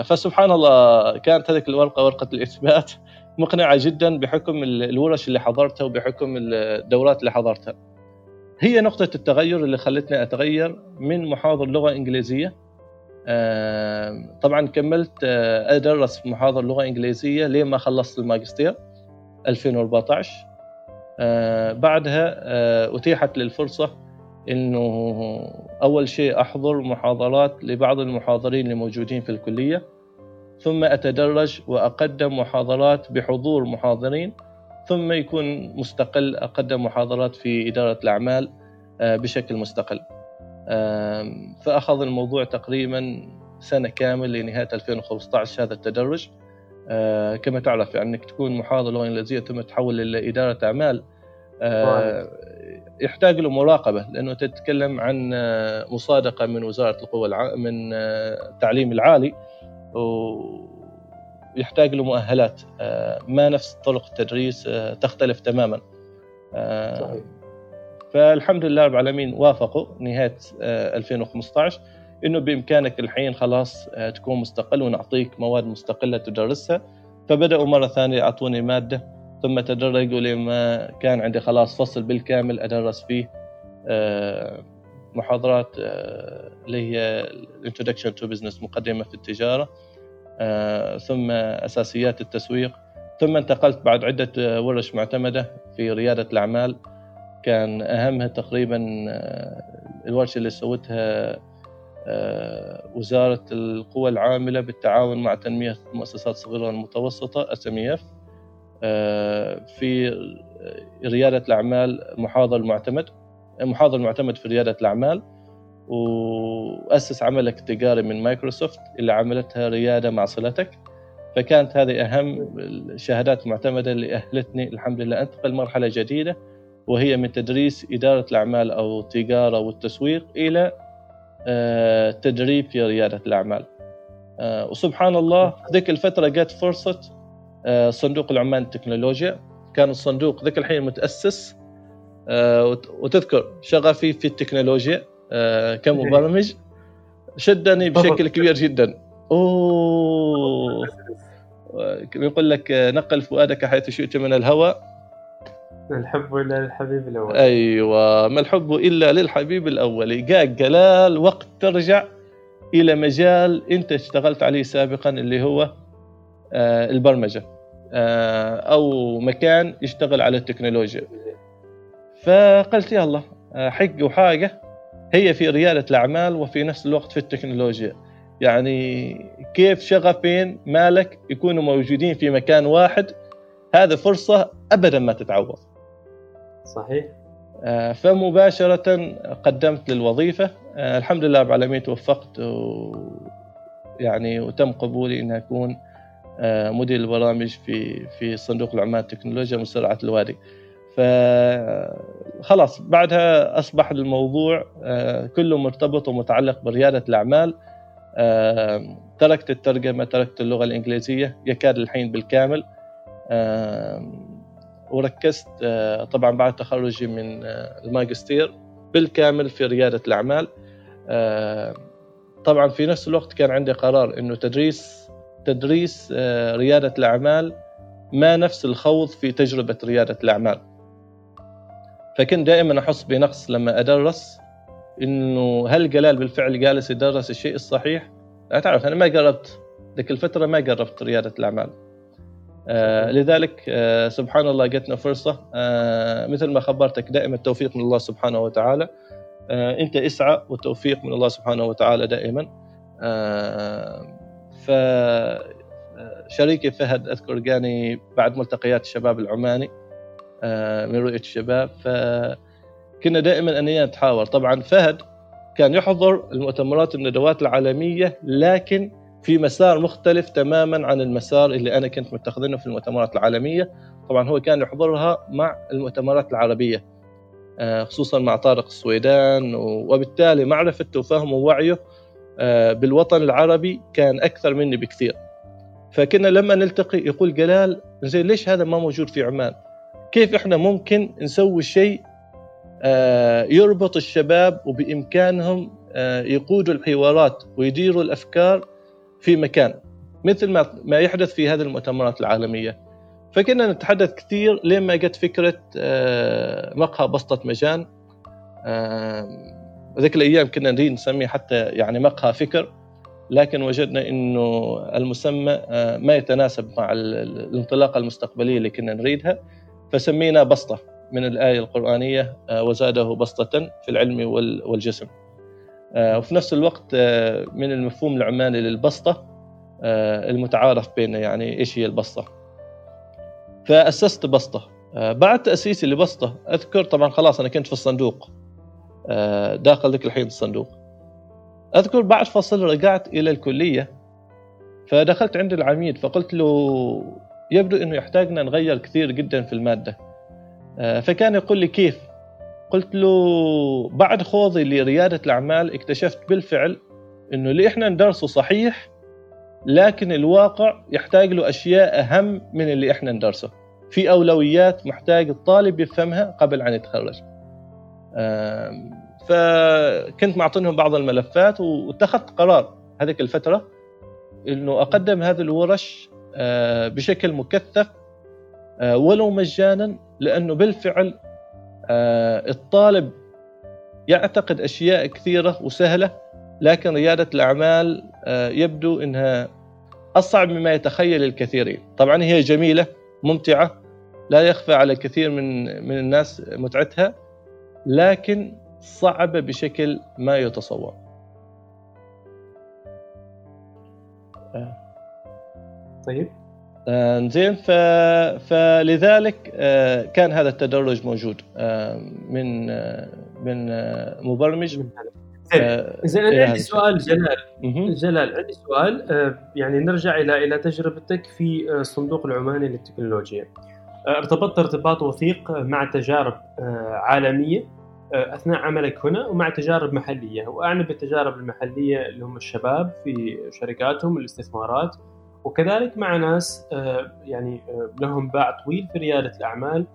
فسبحان الله كانت هذه الورقة ورقة الإثبات مقنعة جدا بحكم الورش اللي حضرتها وبحكم الدورات اللي حضرتها. هي نقطة التغير اللي خلتني أتغير من محاضر لغة إنجليزية. طبعا كملت أدرس في محاضر لغة إنجليزية لين ما خلصت الماجستير 2014 بعدها أتيحت لي الفرصة إنه أول شيء أحضر محاضرات لبعض المحاضرين الموجودين في الكلية ثم أتدرج وأقدم محاضرات بحضور محاضرين ثم يكون مستقل أقدم محاضرات في إدارة الأعمال بشكل مستقل. فأخذ الموضوع تقريبا سنة كامل لنهاية 2015 هذا التدرج. كما تعرف يعني انك تكون محاضر لغه انجليزيه ثم تحول إلى إدارة أعمال يحتاج له مراقبه لأنه تتكلم عن مصادقة من وزارة القوى الع... من التعليم العالي ويحتاج له مؤهلات ما نفس طرق التدريس تختلف تماما. صحيح. فالحمد لله رب العالمين وافقوا نهاية 2015 إنه بإمكانك الحين خلاص تكون مستقل ونعطيك مواد مستقلة تدرسها. فبدأوا مرة ثانية يعطوني مادة ثم تدرجوا لما كان عندي خلاص فصل بالكامل أدرس فيه محاضرات اللي هي Introduction to Business مقدمة في التجارة ثم أساسيات التسويق. ثم انتقلت بعد عدة ورش معتمدة في ريادة الأعمال. كان أهمها تقريبا الورشة اللي سوتها وزارة القوى العاملة بالتعاون مع تنمية المؤسسات الصغيرة والمتوسطة SMEF في ريادة الأعمال محاضر المعتمد محاضر المعتمد في ريادة الأعمال وأسس عملك التجاري من مايكروسوفت اللي عملتها ريادة مع صلتك. فكانت هذه أهم الشهادات المعتمدة اللي أهلتني الحمد لله أنتقل مرحلة جديدة وهي من تدريس إدارة الأعمال أو التجارة والتسويق إلى التدريب في ريادة الأعمال. وسبحان الله ذيك الفترة جت فرصة صندوق العمان التكنولوجيا كان الصندوق ذاك الحين متأسس وتذكر شغفي في التكنولوجيا كمبرمج. شدني بشكل كبير جدا. أوه. يقول لك نقل فؤادك حيث شئت من الهوى. الحب الا للحبيب الأول. أيوه. ما الحب إلا للحبيب الأول. جاء جلال وقت ترجع إلى مجال أنت اشتغلت عليه سابقا اللي هو البرمجة. أو مكان يشتغل على التكنولوجيا. فقلت يلا حق وحاجة. هي في ريادة الأعمال وفي نفس الوقت في التكنولوجيا. يعني كيف شغفين مالك يكونوا موجودين في مكان واحد هذه فرصة ابدا ما تتعوض. صحيح. فمباشرة قدمت للوظيفة. الحمد لله رب العالمين توفقت و يعني وتم قبولي ان اكون مدير البرامج في في صندوق العمال التكنولوجيا مسرعه الوادي فخلاص بعدها أصبح الموضوع كله مرتبط ومتعلق بريادة الأعمال. تركت الترجمة تركت اللغة الإنجليزية يكاد الحين بالكامل. وركزت آه، طبعا بعد تخرجي من آه، الماجستير بالكامل في ريادة الأعمال. طبعا في نفس الوقت كان عندي قرار إنه تدريس تدريس آه، ريادة الأعمال ما نفس الخوض في تجربة ريادة الأعمال. فكنت دائما أحس بنقص لما أدرس إنه هل جلال بالفعل جالس يدرس الشيء الصحيح؟ لا تعرف أنا ما قربت ذيك الفترة ما قربت ريادة الأعمال. آه لذلك آه سبحان الله جتنا فرصة. آه مثل ما خبرتك دائما التوفيق من الله سبحانه وتعالى. آه أنت اسعى والتوفيق من الله سبحانه وتعالى دائما. آه ف شريكي فهد أذكر جاني بعد ملتقيات الشباب العماني آه من رؤية الشباب. فكنا دائما اننا نتحاور. طبعا فهد كان يحضر المؤتمرات الندوات العالمية لكن في مسار مختلف تماما عن المسار اللي أنا كنت متخذينه في المؤتمرات العالمية. طبعا هو كان يحضرها مع المؤتمرات العربية آه، خصوصا مع طارق السويدان وبالتالي معرفته وفهمه ووعيه بالوطن العربي كان أكثر مني بكثير. فكنا لما نلتقي يقول جلال زين ليش هذا ما موجود في عمان؟ كيف إحنا ممكن نسوي شيء آه، يربط الشباب وبإمكانهم يقودوا الحوارات ويديروا الأفكار في مكان مثل ما ما يحدث في هذه المؤتمرات العالمية. فكنا نتحدث كثير لين ما جت فكرة آه، مقهى بسطة مجان ذيك الأيام كنا نريد نسميه حتى يعني مقهى فكر لكن وجدنا إنه المسمى آه، ما يتناسب مع الانطلاقة المستقبلية اللي كنا نريدها فسمينا بسطة من الآية القرآنية آه، وزاده بسطة في العلم والجسم. وفي نفس الوقت من المفهوم العماني للبسطة المتعارف بيننا يعني إيش هي البسطة. فأسست بسطة. آه، بعد تأسيسي لبسطة أذكر طبعا خلاص أنا كنت في الصندوق. آه، داخل ذيك الحين الصندوق. أذكر بعد فصل رجعت إلى الكلية فدخلت عند العميد فقلت له يبدو إنه يحتاجنا نغير كثير جدا في المادة. آه، فكان يقول لي كيف؟ قلت له بعد خوضي لريادة الأعمال اكتشفت بالفعل إنه اللي إحنا ندرسه صحيح لكن الواقع يحتاج له أشياء أهم من اللي إحنا ندرسه. في أولويات محتاج الطالب يفهمها قبل أن يتخرج. فكنت معطينهم بعض الملفات واتخذت قرار هذيك الفترة إنه أقدم هذه الورش آه، بشكل مكثف آه، ولو مجانا لأنه بالفعل آه، الطالب يعتقد أشياء كثيرة وسهلة لكن ريادة الأعمال آه، يبدو أنها أصعب مما يتخيل الكثيرين. طبعا هي جميلة ممتعة لا يخفى على كثير من من الناس متعتها. لكن صعبة بشكل ما يتصور. طيب. آه، زين ف... فلذلك آه، كان هذا التدرج موجود من من مبرمج. من آه، زين أنا عندي سؤال جلال. جلال عندي سؤال آه، يعني نرجع إلى إلى تجربتك في آه، الصندوق العماني للتكنولوجيا. ارتبطت ارتباط وثيق مع تجارب عالمية أثناء عملك هنا ومع تجارب محلية. واعني بالتجارب المحلية اللي هم الشباب في شركاتهم الاستثمارات. وكذلك مع ناس يعني لهم باع طويل في ريادة الأعمال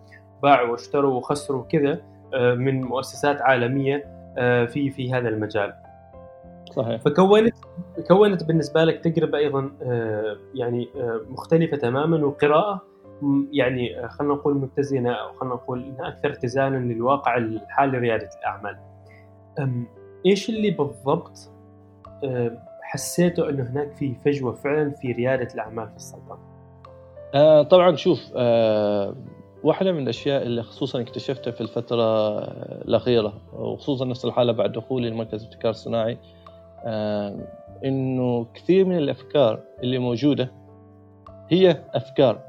باعوا واشتروا وخسروا كذا من مؤسسات عالمية آه، في في هذا المجال. صحيح. فكونت كونت بالنسبة لك تجربة أيضا آه، يعني آه، مختلفة تماما وقراءة يعني خلينا نقول متزنه أو خلينا نقول إنها أكثر اتزانا للواقع الحالي لريادة الأعمال. إيش اللي بالضبط حسيته إنه هناك في فجوة فعلا في ريادة الأعمال في السلطنه؟ آه طبعا شوف آه واحدة من الأشياء اللي خصوصا اكتشفتها في الفترة الأخيرة وخصوصا نفس الحالة بعد دخولي لمركز الابتكار الصناعي آه، إنه كثير من الأفكار اللي موجودة هي أفكار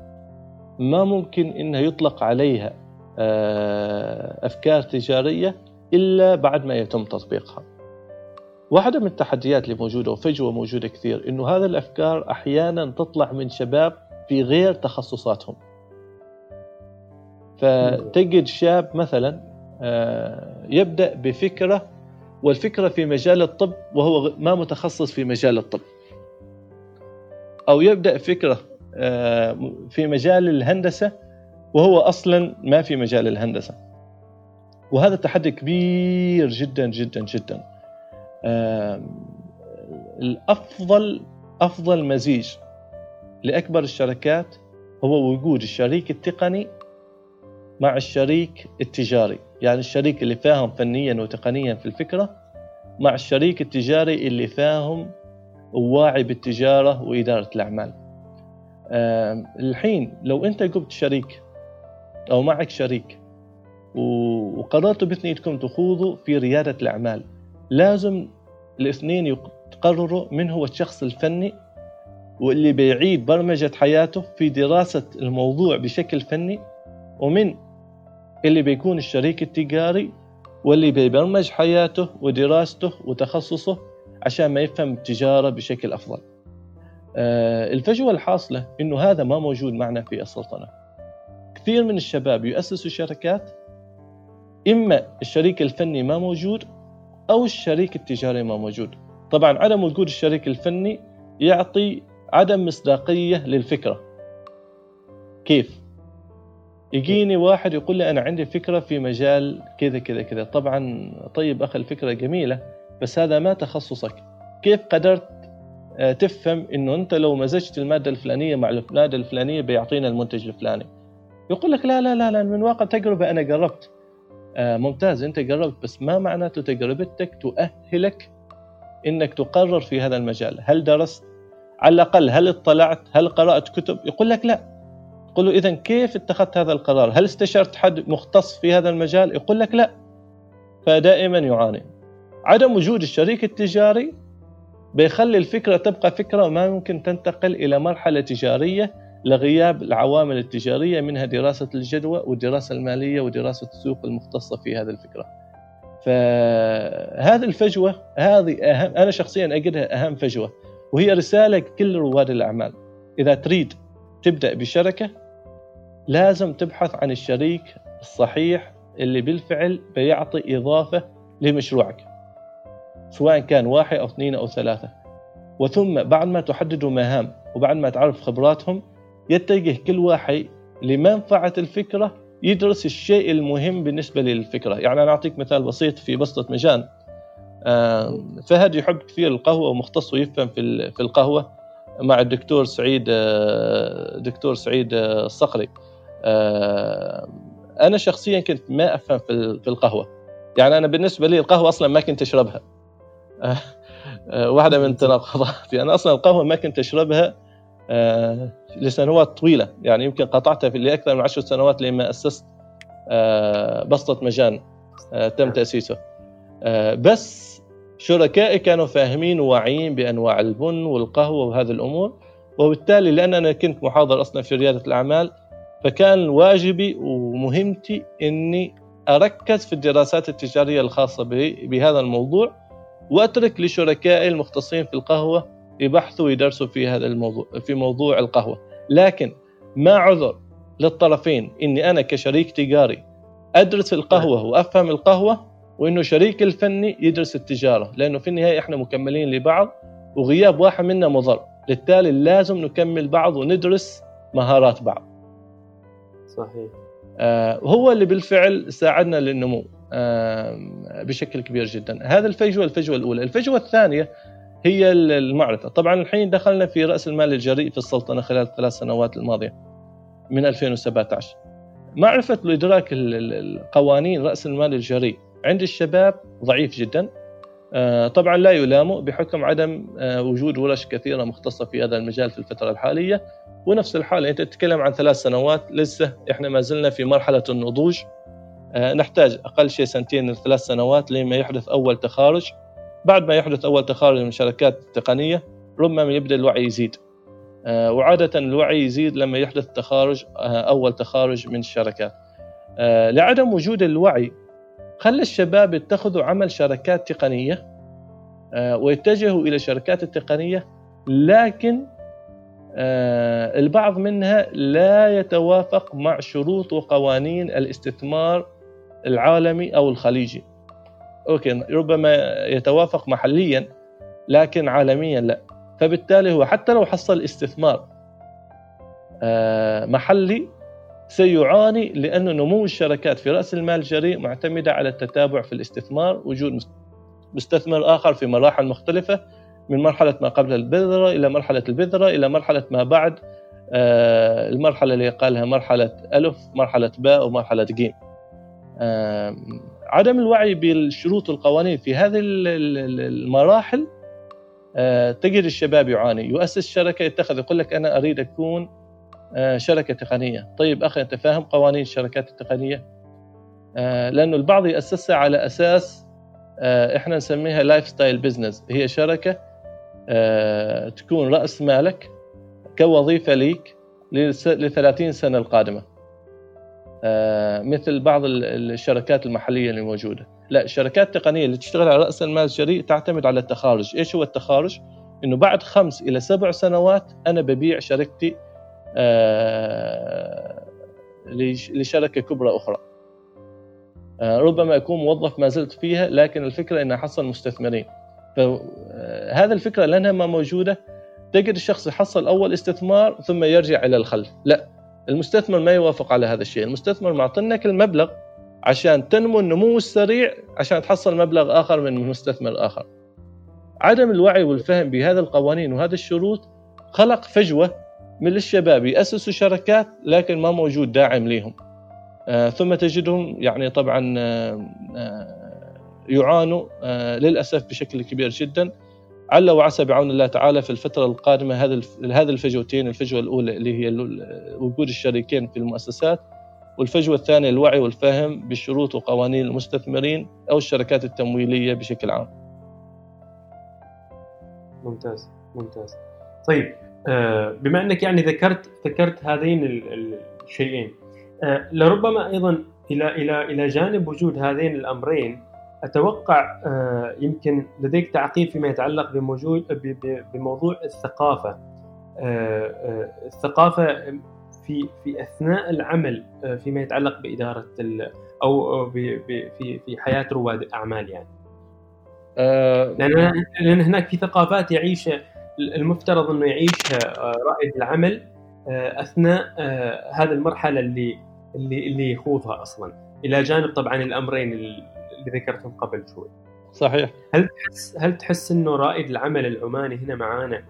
ما ممكن إنها يطلق عليها آه، أفكار تجارية إلا بعد ما يتم تطبيقها. واحدة من التحديات اللي موجودة وفجوة موجودة كثير إنه هذه الأفكار أحيانا تطلع من شباب في غير تخصصاتهم. فتجد شاب مثلا آه، يبدأ بفكرة والفكرة في مجال الطب وهو ما متخصص في مجال الطب. أو يبدأ فكرة في مجال الهندسة وهو أصلا ما في مجال الهندسة. وهذا تحدي كبير جدا جدا جدا. الأفضل أفضل مزيج لأكبر الشركات هو وجود الشريك التقني مع الشريك التجاري. يعني الشريك اللي فاهم فنيا وتقنيا في الفكرة مع الشريك التجاري اللي فاهم وواعي بالتجارة وإدارة الأعمال. الحين لو أنت جبت شريك أو معك شريك وقررتوا باثنينكم تخوضوا في ريادة الأعمال لازم الاثنين يقرروا من هو الشخص الفني واللي بيعيد برمجة حياته في دراسة الموضوع بشكل فني ومن اللي بيكون الشريك التجاري واللي بيبرمج حياته ودراسته وتخصصه عشان ما يفهم التجارة بشكل أفضل. آه، الفجوة الحاصلة إنه هذا ما موجود معنا في السلطنة. كثير من الشباب يؤسسوا شركات إما الشريك الفني ما موجود أو الشريك التجاري ما موجود. طبعا عدم وجود الشريك الفني يعطي عدم مصداقية للفكرة. كيف؟ يجيني واحد يقول لي أنا عندي فكرة في مجال كذا كذا كذا. طبعا طيب أخي الفكرة جميلة بس هذا ما تخصصك. كيف قدرت تفهم إنه أنت لو مزجت المادة الفلانية مع المادة الفلانية بيعطينا المنتج الفلاني. يقول لك لا لا لا لا من واقع تجربة أنا جربت. آه ممتاز أنت جربت بس ما معناته تجربتك تؤهلك إنك تقرر في هذا المجال. هل درست؟ على الأقل هل اطلعت؟ هل قرأت كتب؟ يقول لك لا. يقول له اذا كيف اتخذت هذا القرار؟ هل استشرت حد مختص في هذا المجال؟ يقول لك لا. فدائما يعاني. عدم وجود الشريك التجاري بيخلي الفكرة تبقى فكرة وما يمكن تنتقل إلى مرحلة تجارية لغياب العوامل التجارية منها دراسة الجدوى والدراسة المالية ودراسة السوق المختصة في هذه الفكرة. فهذه الفجوة هذه أهم أنا شخصيا أجدها أهم فجوة وهي رسالة كل رواد الأعمال. إذا تريد تبدأ بشركة لازم تبحث عن الشريك الصحيح اللي بالفعل بيعطي إضافة لمشروعك. سواء كان واحد أو اثنين أو ثلاثة. وثم بعد ما تحددوا مهام وبعد ما تعرف خبراتهم يتجه كل واحد لمنفعة الفكرة يدرس الشيء المهم بالنسبة للفكرة. يعني أنا أعطيك مثال بسيط في بسطة مجان. فهد يحب كثير القهوة ومختص ويفهم في القهوة مع الدكتور سعيد آه، دكتور سعيد آه، الصقري أنا شخصيا كنت ما أفهم في القهوة. يعني أنا بالنسبة لي القهوة أصلا ما كنت أشربها. آه، آه، واحدة من تناقضاتي أنا أصلا القهوة ما كنت أشربها آه، لسنوات طويلة. يعني يمكن قطعتها في لأكثر من عشر سنوات لما أسست بسطة مجان تم تأسيسه. بس شركائي كانوا فاهمين وواعيين بأنواع البن والقهوة وهذه الأمور. وبالتالي لأن أنا كنت محاضر أصلا في ريادة الأعمال فكان واجبي ومهمتي أني أركز في الدراسات التجارية الخاصة بهذا الموضوع. واترك لشركائي المختصين في القهوة يبحثوا ويدرسوا في هذا الموضوع في موضوع القهوة. لكن ما عذر للطرفين إني أنا كشريك تجاري أدرس القهوة وأفهم القهوة وإنه شريك الفني يدرس التجارة لأنه في النهاية إحنا مكملين لبعض وغياب واحد منا مضر. بالتالي لازم نكمل بعض وندرس مهارات بعض. صحيح. آه هو اللي بالفعل ساعدنا للنمو. بشكل كبير جدا. هذا الفجوة الفجوه الأولى. الفجوة الثانية هي المعرفه طبعا الحين دخلنا في رأس المال الجريء في السلطنة خلال الثلاث سنوات الماضية من 2017 معرفة وادراك القوانين رأس المال الجريء عند الشباب ضعيف جدا. آه، طبعا لا يلام بحكم عدم آه، وجود ورش كثيرة مختصة في هذا المجال في الفترة الحالية. ونفس الحاله أنت تتكلم عن ثلاث سنوات لسه إحنا ما زلنا في مرحلة النضوج. نحتاج أقل شيء سنتين لثلاث سنوات لما يحدث أول تخارج. بعد ما يحدث أول تخارج من شركات تقنية ربما يبدأ الوعي يزيد. آه، وعادة الوعي يزيد لما يحدث تخارج آه، أول تخارج من الشركات لعدم وجود الوعي خلى الشباب يتخذوا عمل شركات تقنية ويتجهوا إلى الشركات التقنية لكن البعض منها لا يتوافق مع شروط وقوانين الاستثمار العالمي أو الخليجي. أوكي ربما يتوافق محليا لكن عالميا لا. فبالتالي هو حتى لو حصل استثمار آه، محلي سيعاني لأن نمو الشركات في رأس المال الجريء معتمدة على التتابع في الاستثمار وجود مستثمر آخر في مراحل مختلفة من مرحلة ما قبل البذرة إلى مرحلة البذرة إلى مرحلة ما بعد آه، المرحلة اللي قالها مرحلة ألف مرحلة باء ومرحلة جيم. عدم الوعي بالشروط والقوانين في هذه المراحل آه، تجد الشباب يعاني. يؤسس شركة يتخذ يقول لك أنا أريد أكون آه، شركة تقنية. طيب أخي أنت فاهم قوانين الشركات التقنية؟ لأنه البعض يأسسها على أساس إحنا نسميها lifestyle business هي شركة تكون رأس مالك كوظيفة ليك ل 30 سنة القادمة. آه، مثل بعض الشركات المحلية اللي موجودة. لا الشركات التقنية اللي تشتغل على رأس المال الجريء تعتمد على التخارج. إيش هو التخارج؟ إنه بعد خمس إلى سبع سنوات أنا ببيع شركتي آه، لشركة كبرى أخرى. آه، ربما أكون موظف ما زلت فيها لكن الفكرة أن أحصل مستثمرين. فهذا الفكرة لأنها ما موجودة. تجد الشخص يحصل أول استثمار ثم يرجع إلى الخلف. لا. المستثمر ما يوافق على هذا الشيء. المستثمر معطينك المبلغ عشان تنمو النمو السريع عشان تحصل مبلغ آخر من مستثمر آخر. عدم الوعي والفهم بهذه القوانين وهذه الشروط خلق فجوة من الشباب يأسسوا شركات لكن ما موجود داعم لهم آه ثم تجدهم يعني طبعا آه آه يعانوا آه للأسف بشكل كبير جدا. عل وعسى بعون الله تعالى في الفترة القادمة هذا الفجوتين الفجوة الأولى اللي هي وجود الشريكين في المؤسسات والفجوة الثانية الوعي والفهم بشروط وقوانين المستثمرين أو الشركات التمويلية بشكل عام. ممتاز ممتاز. طيب آه، بما أنك يعني ذكرت ذكرت هذين الشيئين آه، لربما أيضا إلى إلى إلى جانب وجود هذين الأمرين أتوقع آه، يمكن لديك تعقيب فيما يتعلق بموجود بموضوع الثقافة. آه، آه، الثقافة في في أثناء العمل فيما يتعلق بإدارة أو في في حياة رواد الأعمال يعني. لأن لأن هناك في ثقافات يعيش المفترض أنه يعيشها رائد العمل أثناء هذه المرحلة اللي اللي اللي يخوضها أصلا. إلى جانب طبعا الأمرين اللي ذكرتهم قبل شوي. صحيح. هل تحس هل تحس إنه رائد العمل العماني هنا معانا؟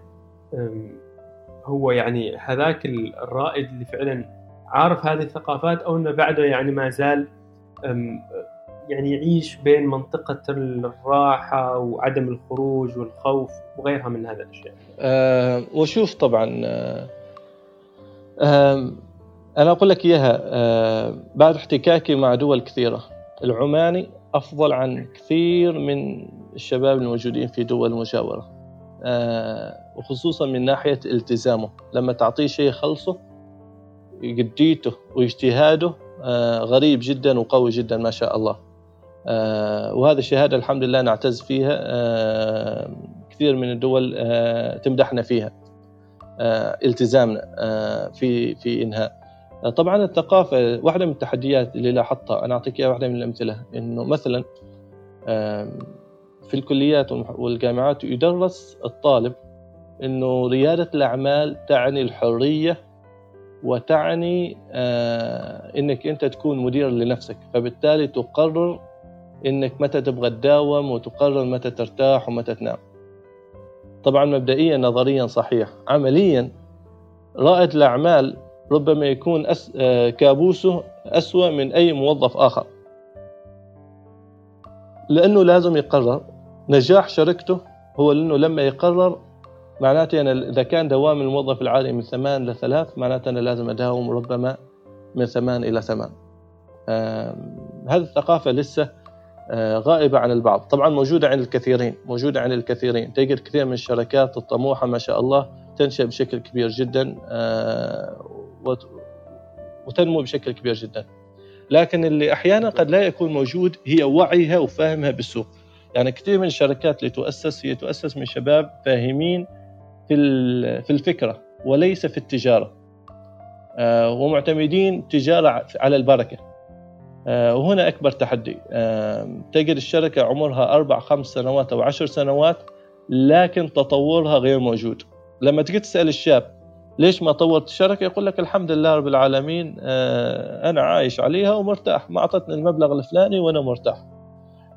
هو يعني هذاك الرائد اللي فعلا عارف هذه الثقافات أو إنه بعده يعني ما زال يعني يعيش بين منطقة الراحة وعدم الخروج والخوف وغيرها من هذه الأشياء؟ أه وشوف طبعا أه أنا أقول لك إياها أه بعد احتكاكي مع دول كثيرة. العماني أفضل عن كثير من الشباب الموجودين في دول المجاورة. آه، وخصوصا من ناحية التزامه. لما تعطيه شيء خلصه جديته واجتهاده آه، غريب جدا وقوي جدا ما شاء الله. آه، وهذه الشهادة الحمد لله نعتز فيها. كثير من الدول تمدحنا فيها. التزامنا في في إنهاء. طبعا الثقافة واحدة من التحديات اللي لاحظتها أنا أعطيك واحدة من الأمثلة إنه مثلا في الكليات والجامعات يدرس الطالب إنه ريادة الأعمال تعني الحرية وتعني آه، إنك أنت تكون مدير لنفسك فبالتالي تقرر إنك متى تبغى تداوم وتقرر متى ترتاح ومتى تنام. طبعا مبدئيا نظريا صحيح. عمليا رائد الأعمال ربما يكون أس... آه، كابوسه أسوأ من أي موظف آخر. لأنه لازم يقرر. نجاح شركته هو لأنه لما يقرر معناته أنا إذا كان دوام الموظف العادي من ثمان لثلاث معناته أنا لازم أداوم ربما من ثمان إلى ثمان. آه هذه الثقافة لسه آه غائبة عن البعض. طبعا موجودة عند الكثيرين موجودة عند الكثيرين. تجد كثير من الشركات الطموحة ما شاء الله تنشأ بشكل كبير جدا آه وتنمو بشكل كبير جدا. لكن اللي أحيانا قد لا يكون موجود هي وعيها وفهمها بالسوق. يعني كثير من الشركات اللي تؤسس هي تؤسس من شباب فاهمين في في الفكرة وليس في التجارة. آه، ومعتمدين تجارة على البركة. آه، وهنا أكبر تحدي. تجد الشركة عمرها أربع خمس سنوات أو عشر سنوات لكن تطورها غير موجود. لما تجي تسأل الشاب ليش ما طورت الشركة؟ يقول لك الحمد لله رب العالمين آه، أنا عايش عليها ومرتاح. ما أعطتني المبلغ الفلاني وأنا مرتاح.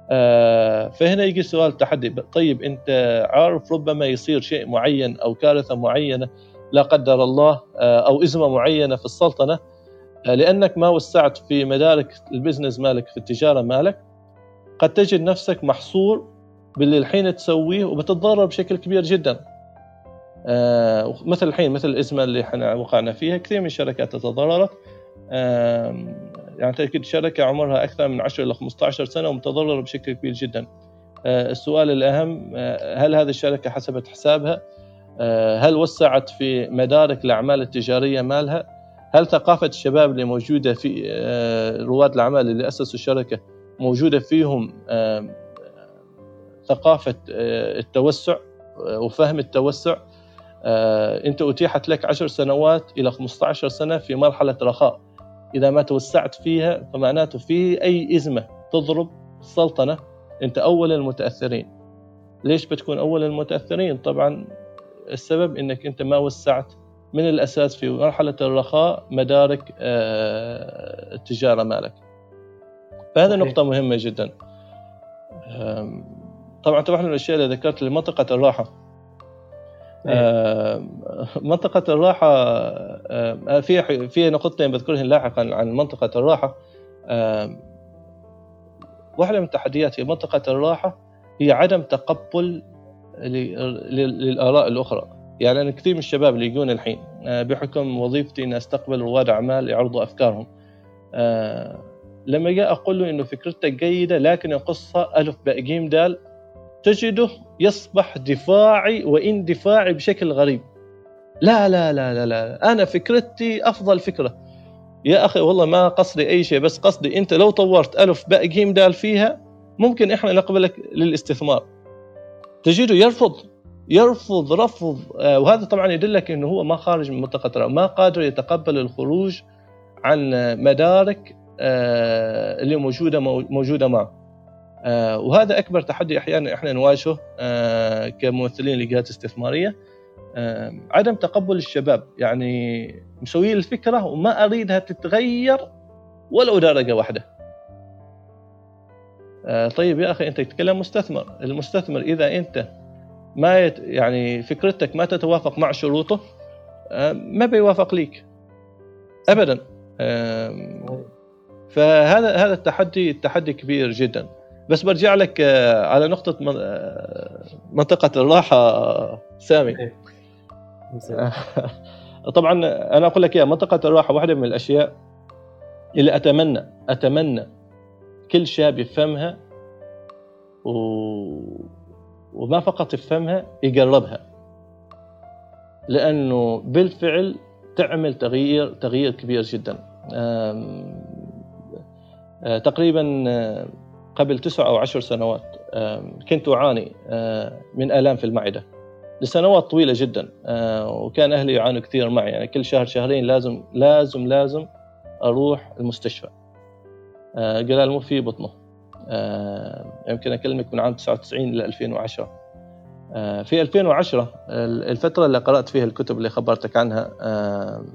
آه، فهنا يجي سؤال التحدي. طيب أنت عارف ربما يصير شيء معين أو كارثة معينة لا قدر الله أو أزمة معينة في السلطنة لأنك ما وسعت في مدارك البزنس مالك في التجارة مالك قد تجد نفسك محصور باللي الحين تسويه وبتتضرر بشكل كبير جدا. آه مثل الحين مثل الإزمة اللي إحنا وقعنا فيها كثير من الشركات تضررت آه يعني تأكيد شركة عمرها أكثر من 10 إلى 15 سنة ومتضررة بشكل كبير جدا. آه السؤال الأهم آه، هل هذه الشركة حسبت حسابها؟ آه، هل وسعت في مدارك الأعمال التجارية مالها؟ هل ثقافة الشباب اللي موجودة في آه، رواد الأعمال اللي أسسوا الشركة موجودة فيهم آه، ثقافة آه، التوسع وفهم التوسع؟ أنت أتيحت لك عشر سنوات إلى 15 سنة في مرحلة رخاء. إذا ما توسعت فيها فمعناته في أي إزمة تضرب السلطنة أنت أول المتأثرين. ليش بتكون أول المتأثرين؟ طبعا السبب أنك أنت ما وسعت من الأساس في مرحلة الرخاء مدارك آه، التجارة مالك. فهذه نقطة مهمة جدا. طبعا طبعا الأشياء اللي ذكرت لمنطقة الراحة. منطقة الراحة في في نقطتين بذكرهن لاحقا عن منطقة الراحة. واحدة من التحديات في منطقة الراحة هي عدم تقبل للآراء الأخرى. يعني أنا كثير من الشباب اللي يجون الحين آه، بحكم وظيفتي أن أستقبل رواد أعمال يعرضوا أفكارهم. آه، لما جاء أقول له إنه فكرتك جيدة لكن القصة ألف باء جيم دال تجده يصبح دفاعي واندفاعي بشكل غريب. لا لا لا لا لا أنا فكرتي أفضل فكرة. يا أخي والله ما قصدي أي شيء بس قصدي أنت لو طورت ألف باء جيم دال فيها ممكن إحنا نقبلك للاستثمار. تجده يرفض يرفض رفض آه، وهذا طبعا يدلك إنه هو ما خارج من منطقة ما قادر يتقبل الخروج عن مدارك آه، اللي موجودة موجودة معه. وهذا أكبر تحدي أحيانا إحنا نواجهه كممثلين لجهات استثمارية. عدم تقبل الشباب. يعني مسوي الفكرة وما أريدها تتغير ولو درجه واحدة طيب يا أخي أنت تتكلم مستثمر. المستثمر إذا أنت ما يت يعني فكرتك ما تتوافق مع شروطه آه، ما بيوافق ليك. ابدا. فهذا هذا التحدي التحدي كبير جدا. بس برجع لك آه، على نقطة آه، منطقة الراحة سامي. إيه. طبعا أنا أقول لك يا منطقة الراحة واحدة من الأشياء اللي أتمنى أتمنى كل شاب يفهمها و وما فقط يفهمها يقربها. لأنه بالفعل تعمل تغيير تغيير كبير جدا. آه، تقريبا آه، قبل تسع أو عشر سنوات كنت أعاني آه، من آلام في المعدة. لسنوات طويلة جدا وكان أهلي يعانوا كثير معي. يعني كل شهر شهرين لازم لازم لازم أروح المستشفى. قال مو في بطنه. آه، يمكن أكلمك من عام 99 ل 2010 آه، في 2010 الفترة اللي قرأت فيها الكتب اللي خبرتك عنها آه،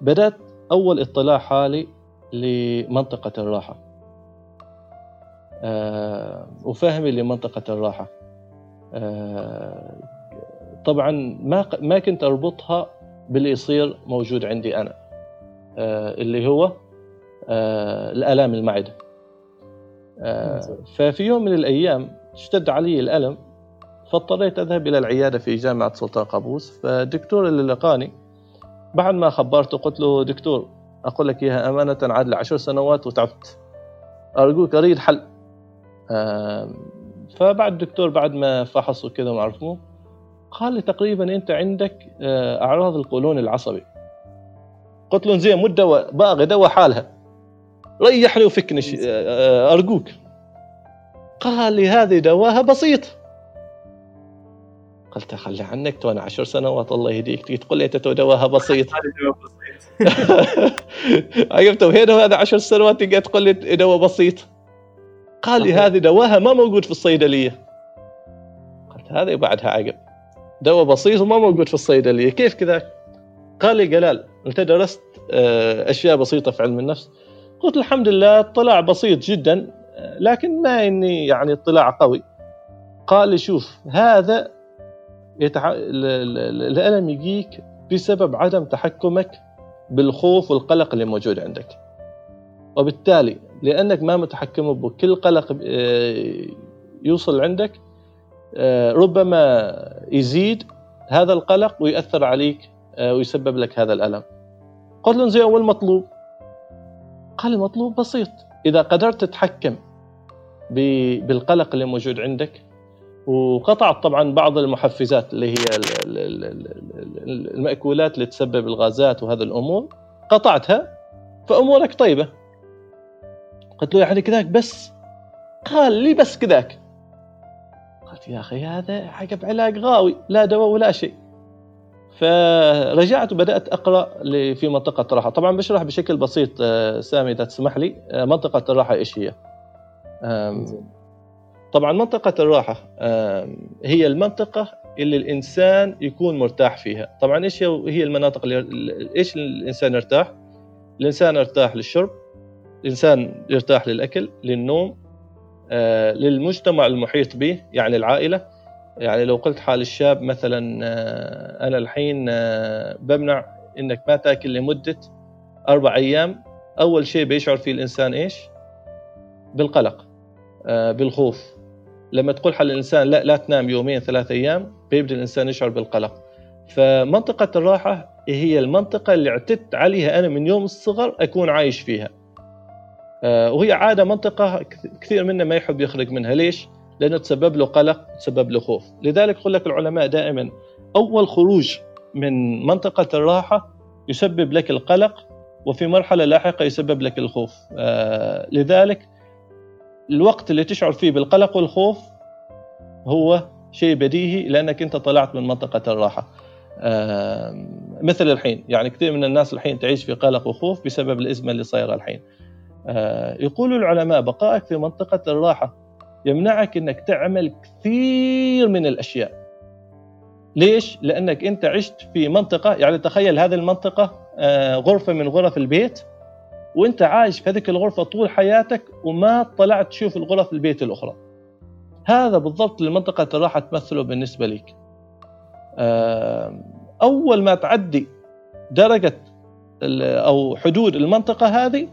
بدأت أول اطلاع حالي لمنطقة الراحة. وفهمي لمنطقه الراحة. طبعا ما ما كنت أربطها باللي يصير موجود عندي أنا. اللي هو الالام المعدة. آه، ففي يوم من الأيام اشتد علي الألم فاضطريت أذهب إلى العيادة في جامعة سلطان قابوس. فالدكتور اللي لقاني بعد ما خبرته قلت له دكتور أقول لك إياها أمانة عاد عشر سنوات وتعبت. أرجوك أريد حل. فبعد الدكتور بعد ما فحص وكذا وعرفوه قال لي تقريبا أنت عندك آه، أعراض القولون العصبي. قلت له زين مو دواء باغي دواء حالها. ريحني وفكني آه، أرجوك. قال لي هذه دواها بسيط. قلت خلي عنك تو أنا عشر سنوات الله يهديك. تقول لي أنت تو دواها بسيط. عقبت وهنا هذا عشر سنوات تقعد تقول لي دواء بسيط. قال لي هذه دواها ما موجود في الصيدلية. قلت هذه بعدها عقب. دواء بسيط وما موجود في الصيدلية. كيف كذا؟ قال لي جلال أنت درست آه، أشياء بسيطة في علم النفس. قلت الحمد لله اطلاع بسيط جدا لكن ما إني يعني اطلاع قوي. قال لي شوف هذا يتع... الألم يجيك بسبب عدم تحكمك بالخوف والقلق اللي موجود عندك. وبالتالي لأنك ما متحكم بكل قلق آه، يوصل عندك آه، ربما يزيد هذا القلق ويأثر عليك آه، ويسبب لك هذا الألم. قلت له زي أول مطلوب قال المطلوب بسيط. إذا قدرت تتحكم بالقلق اللي موجود عندك وقطعت طبعا بعض المحفزات اللي هي المأكولات اللي تسبب الغازات وهذه الأمور قطعتها فأمورك طيبة. قلت له يعني كذاك بس. قال لي بس كذاك. قلت يا أخي هذا عقب علاج غاوي لا دواء ولا شيء. فرجعت وبدأت أقرأ في منطقة الراحه طبعا بشرح بشكل بسيط آه، سامي إذا تسمح لي. آه، منطقة الراحة إيش هي؟ طبعا منطقة الراحة هي المنطقة اللي الإنسان يكون مرتاح فيها. طبعا إيش هي المناطق اللي إيش الإنسان يرتاح؟ الإنسان يرتاح للشرب الانسان يرتاح للأكل للنوم آه، للمجتمع المحيط به يعني العائلة. يعني لو قلت حال الشاب مثلا آه، أنا الحين آه، بمنع إنك ما تأكل لمدة أربع أيام أول شيء بيشعر فيه الإنسان إيش؟ بالقلق آه، بالخوف. لما تقول حال الإنسان لا لا تنام يومين ثلاث أيام بيبدأ الإنسان يشعر بالقلق. فمنطقة الراحة هي المنطقة اللي اعتدت عليها أنا من يوم الصغر أكون عايش فيها. وهي عادة منطقة كثير منا ما يحب يخرج منها. ليش؟ لأنه تسبب له قلق تسبب له خوف. لذلك يقول لك العلماء دائما أول خروج من منطقة الراحة يسبب لك القلق وفي مرحلة لاحقة يسبب لك الخوف. آه لذلك الوقت اللي تشعر فيه بالقلق والخوف هو شيء بديهي لأنك أنت طلعت من منطقة الراحة. آه مثل الحين. يعني كثير من الناس الحين تعيش في قلق وخوف بسبب الأزمة اللي صايرة الحين. آه يقول العلماء بقائك في منطقة الراحة يمنعك إنك تعمل كثير من الأشياء. ليش؟ لأنك أنت عشت في منطقة يعني تخيل هذه المنطقة آه، غرفة من غرف البيت وأنت عايش في هذيك الغرفة طول حياتك وما طلعت تشوف الغرف البيت الأخرى. هذا بالضبط اللي منطقة الراحة تمثله بالنسبة لك آه، أول ما تعدي درجة أو حدود المنطقة هذه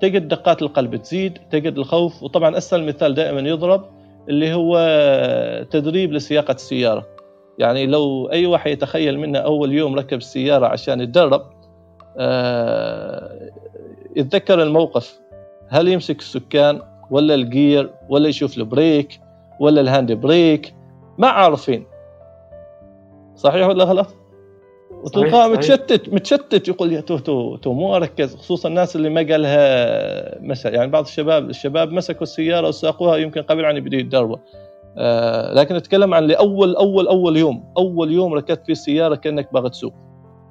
تجد دقات القلب تزيد تجد الخوف وطبعا أسهل مثال دائما يضرب اللي هو تدريب لسياقة السيارة. يعني لو أي واحد يتخيل منا أول يوم ركب السيارة عشان يتدرب آه يتذكر الموقف. هل يمسك السكان ولا ال gear ولا يشوف ال brake ولا ال hand brake؟ ما عارفين. صحيح ولا غلط؟ وتلقاه متشتت متشتت يقول يا تو تو تو مو أركز خصوصا الناس اللي ما قالها مثلا يعني بعض الشباب الشباب مسكوا السيارة وساقوها يمكن قبل عن يبدوا يتدربوا. آه لكن أتكلم عن لاول أول أول يوم أول يوم ركبت فيه السيارة كأنك باغي تسوق.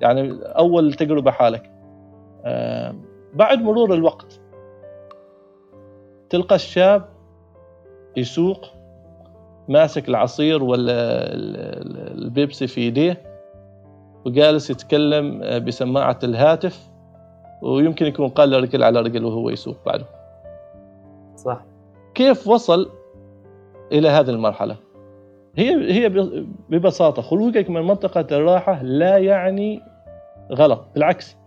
يعني أول تجربة حالك. آه بعد مرور الوقت تلقى الشاب يسوق ماسك العصير ولا البيبسي في يديه وجالس يتكلم آه، بسماعة الهاتف ويمكن يكون قال رجل على رجل وهو يسوق بعده. صح. كيف وصل إلى هذه المرحلة؟ هي هي ببساطة خروجك من منطقة الراحة لا يعني غلط بالعكس.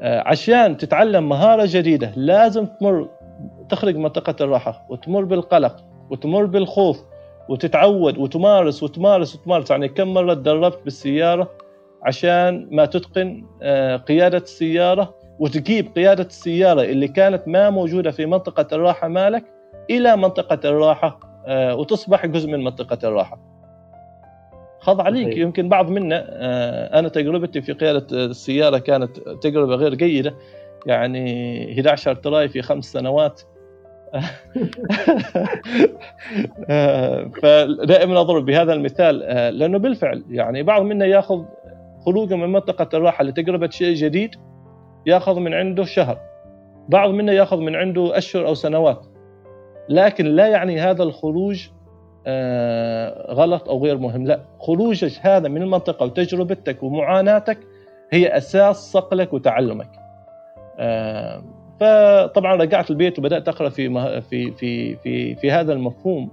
آه، عشان تتعلم مهارة جديدة لازم تمر تخرج منطقة الراحة وتمر بالقلق وتمر بالخوف وتتعود وتمارس وتمارس وتمارس. يعني كم مرة تدربت بالسيارة؟ عشان ما تتقن آه، قيادة السيارة وتجيب قيادة السيارة اللي كانت ما موجودة في منطقة الراحة مالك إلى منطقة الراحة آه، وتصبح جزء من منطقة الراحة. خض عليك يمكن بعض منا آه، أنا تجربتي في قيادة السيارة كانت تجربة غير جيدة. يعني 11 تراي في خمس سنوات. فدائما أضرب بهذا المثال لأنه بالفعل يعني بعض منا يأخذ خروجه من منطقة الراحة لتجربة شيء جديد ياخذ من عنده شهر. بعض منا ياخذ من عنده أشهر أو سنوات. لكن لا يعني هذا الخروج آه، غلط أو غير مهم. لا خروجك هذا من المنطقة وتجربتك ومعاناتك هي أساس صقلك وتعلمك. آه، فطبعا رجعت البيت وبدأت أقرأ في في في في في هذا المفهوم.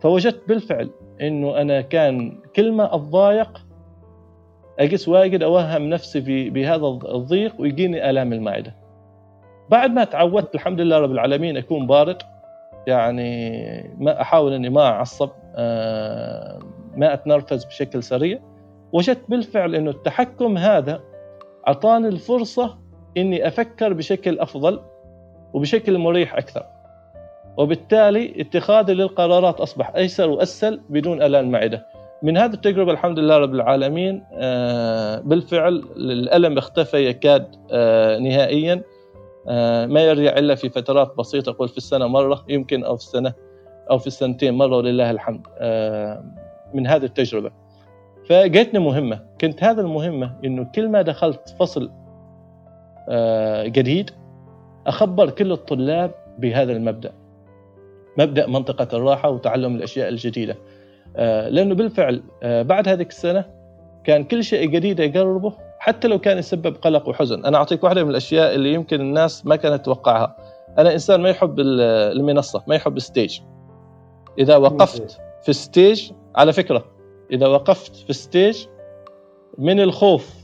فوجدت بالفعل إنه أنا كان كل ما اتضايق اقيس واجد أوهم نفسي بهذا الضيق ويجيني آلام المعدة. بعد ما تعودت الحمد لله رب العالمين أكون بارد يعني ما أحاول إني ما أعصب آه، ما أتنرفز بشكل سريع. وجدت بالفعل إنه التحكم هذا أعطاني الفرصة إني أفكر بشكل أفضل وبشكل مريح أكثر. وبالتالي اتخاذي للقرارات أصبح أيسر وأسهل بدون آلام معده من هذه التجربة الحمد لله رب العالمين آه، بالفعل الالم اختفى يكاد آه، نهائيا آه، ما يرجع إلا في فترات بسيطة قل في السنة مرة يمكن أو في السنة أو في السنتين مرة ولله الحمد من هذه التجربة. فجتني مهمة كنت هذا المهمة إنه كل ما دخلت فصل جديد أخبر كل الطلاب بهذا المبدأ. مبدأ منطقة الراحة وتعلم الأشياء الجديدة. آه، لأنه بالفعل آه، بعد هذيك السنة كان كل شيء جديد يقربه حتى لو كان يسبب قلق وحزن. أنا أعطيك واحدة من الأشياء اللي يمكن الناس ما كانت تتوقعها. أنا إنسان ما يحب المنصة ما يحب ال stage. إذا وقفت في ال stage على فكرة إذا وقفت في ال stage من الخوف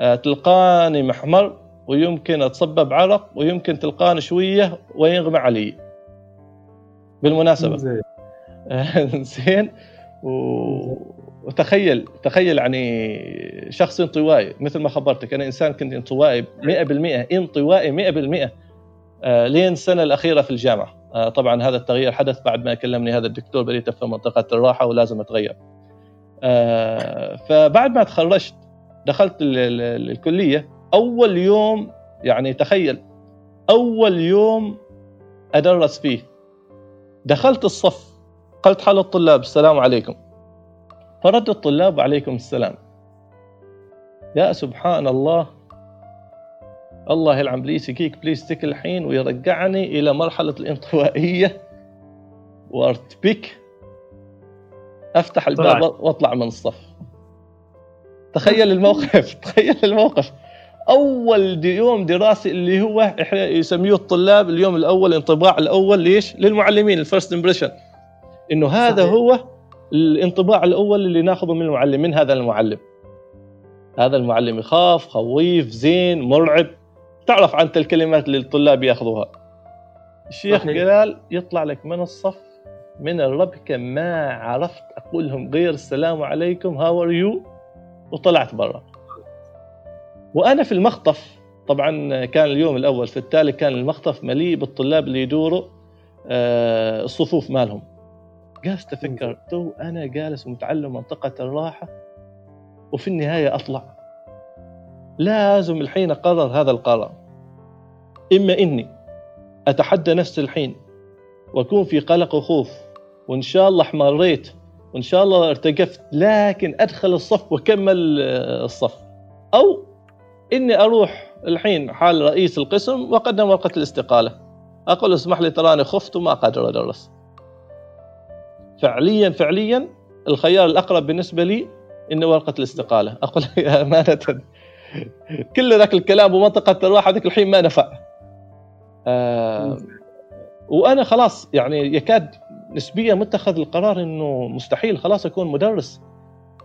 آه، تلقاني محمر ويمكن اتصبب عرق ويمكن تلقاني شوية وينغمى علي. بالمناسبة. زين. و... وتخيل تخيل يعني شخص انطوائي مثل ما خبرتك أنا إنسان كنت انطوائي 100% انطوائي 100% آه لين السنة الأخيرة في الجامعة. آه طبعا هذا التغيير حدث بعد ما كلمني هذا الدكتور بديت في منطقة الراحة ولازم أتغير. آه فبعد ما تخرجت دخلت الكلية أول يوم يعني تخيل أول يوم أدرس فيه. دخلت الصف قلت حال الطلاب السلام عليكم. فرد الطلاب عليكم السلام. يا سبحان الله الله يلعن بليس يجيك بليستيك الحين ويرجعني إلى مرحلة الانطوائية. وارتبك أفتح الباب وأطلع من الصف. تخيل الموقف تخيل الموقف. أول day يوم دراسي اللي هو يسميه الطلاب اليوم الأول انطباع الأول ليش؟ للمعلمين ال first impression إنه هذا صحيح. هو الانطباع الأول اللي ناخذه من المعلم من هذا المعلم. هذا المعلم يخاف خويف زين مرعب. تعرف عن الكلمات اللي الطلاب يأخذوها. الشيخ. قال يطلع لك من الصف من الربكة ما عرفت أقول لهم غير السلام عليكم how are you وطلعت برا. وأنا في المخطف طبعا كان اليوم الأول في التالي كان المخطف مليء بالطلاب اللي يدوروا آه، الصفوف مالهم. جالس تفكر تو أنا جالس ومتعلم منطقة الراحة وفي النهاية أطلع. لازم الحين أقرر هذا القرار. إما إني أتحدى نفسي الحين وأكون في قلق وخوف وإن شاء الله احمريت وإن شاء الله ارتجفت لكن أدخل الصف وأكمل آه، الصف. أو إني أروح الحين حال رئيس القسم وأقدم ورقة الاستقالة. أقول اسمح لي تراني خفت وما قادر أدرس. فعليا فعليا الخيار الأقرب بالنسبة لي إنه ورقة الاستقالة. أقول أمانة. كل ذاك الكلام ومنطقة الراحه ذاك الحين ما نفع. آه وأنا خلاص يعني يكاد نسبيا متخذ القرار إنه مستحيل خلاص أكون مدرس.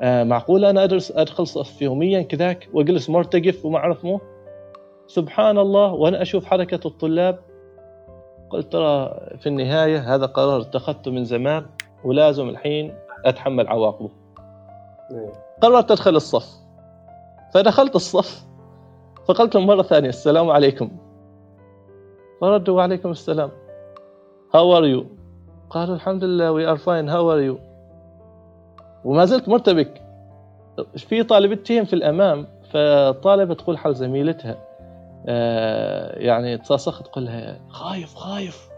آه معقول أنا أدرس أدخل صف يوميا كذاك وأجلس مرتقف وما أعرف مو؟ سبحان الله وأنا أشوف حركة الطلاب. قلت ترى في النهاية هذا قرار اتخذته من زمان. ولازم الحين أتحمل عواقبه. إيه. قررت أدخل الصف. فدخلت الصف فقلت لهم مرة ثانية السلام عليكم. فردوا وعليكم السلام. how are you قالوا الحمد لله we are fine how are you وما زلت مرتبك. في طالبتين في الأمام فطالبة تقول حال زميلتها آه يعني تصاصرت تقول لها خايف خايف.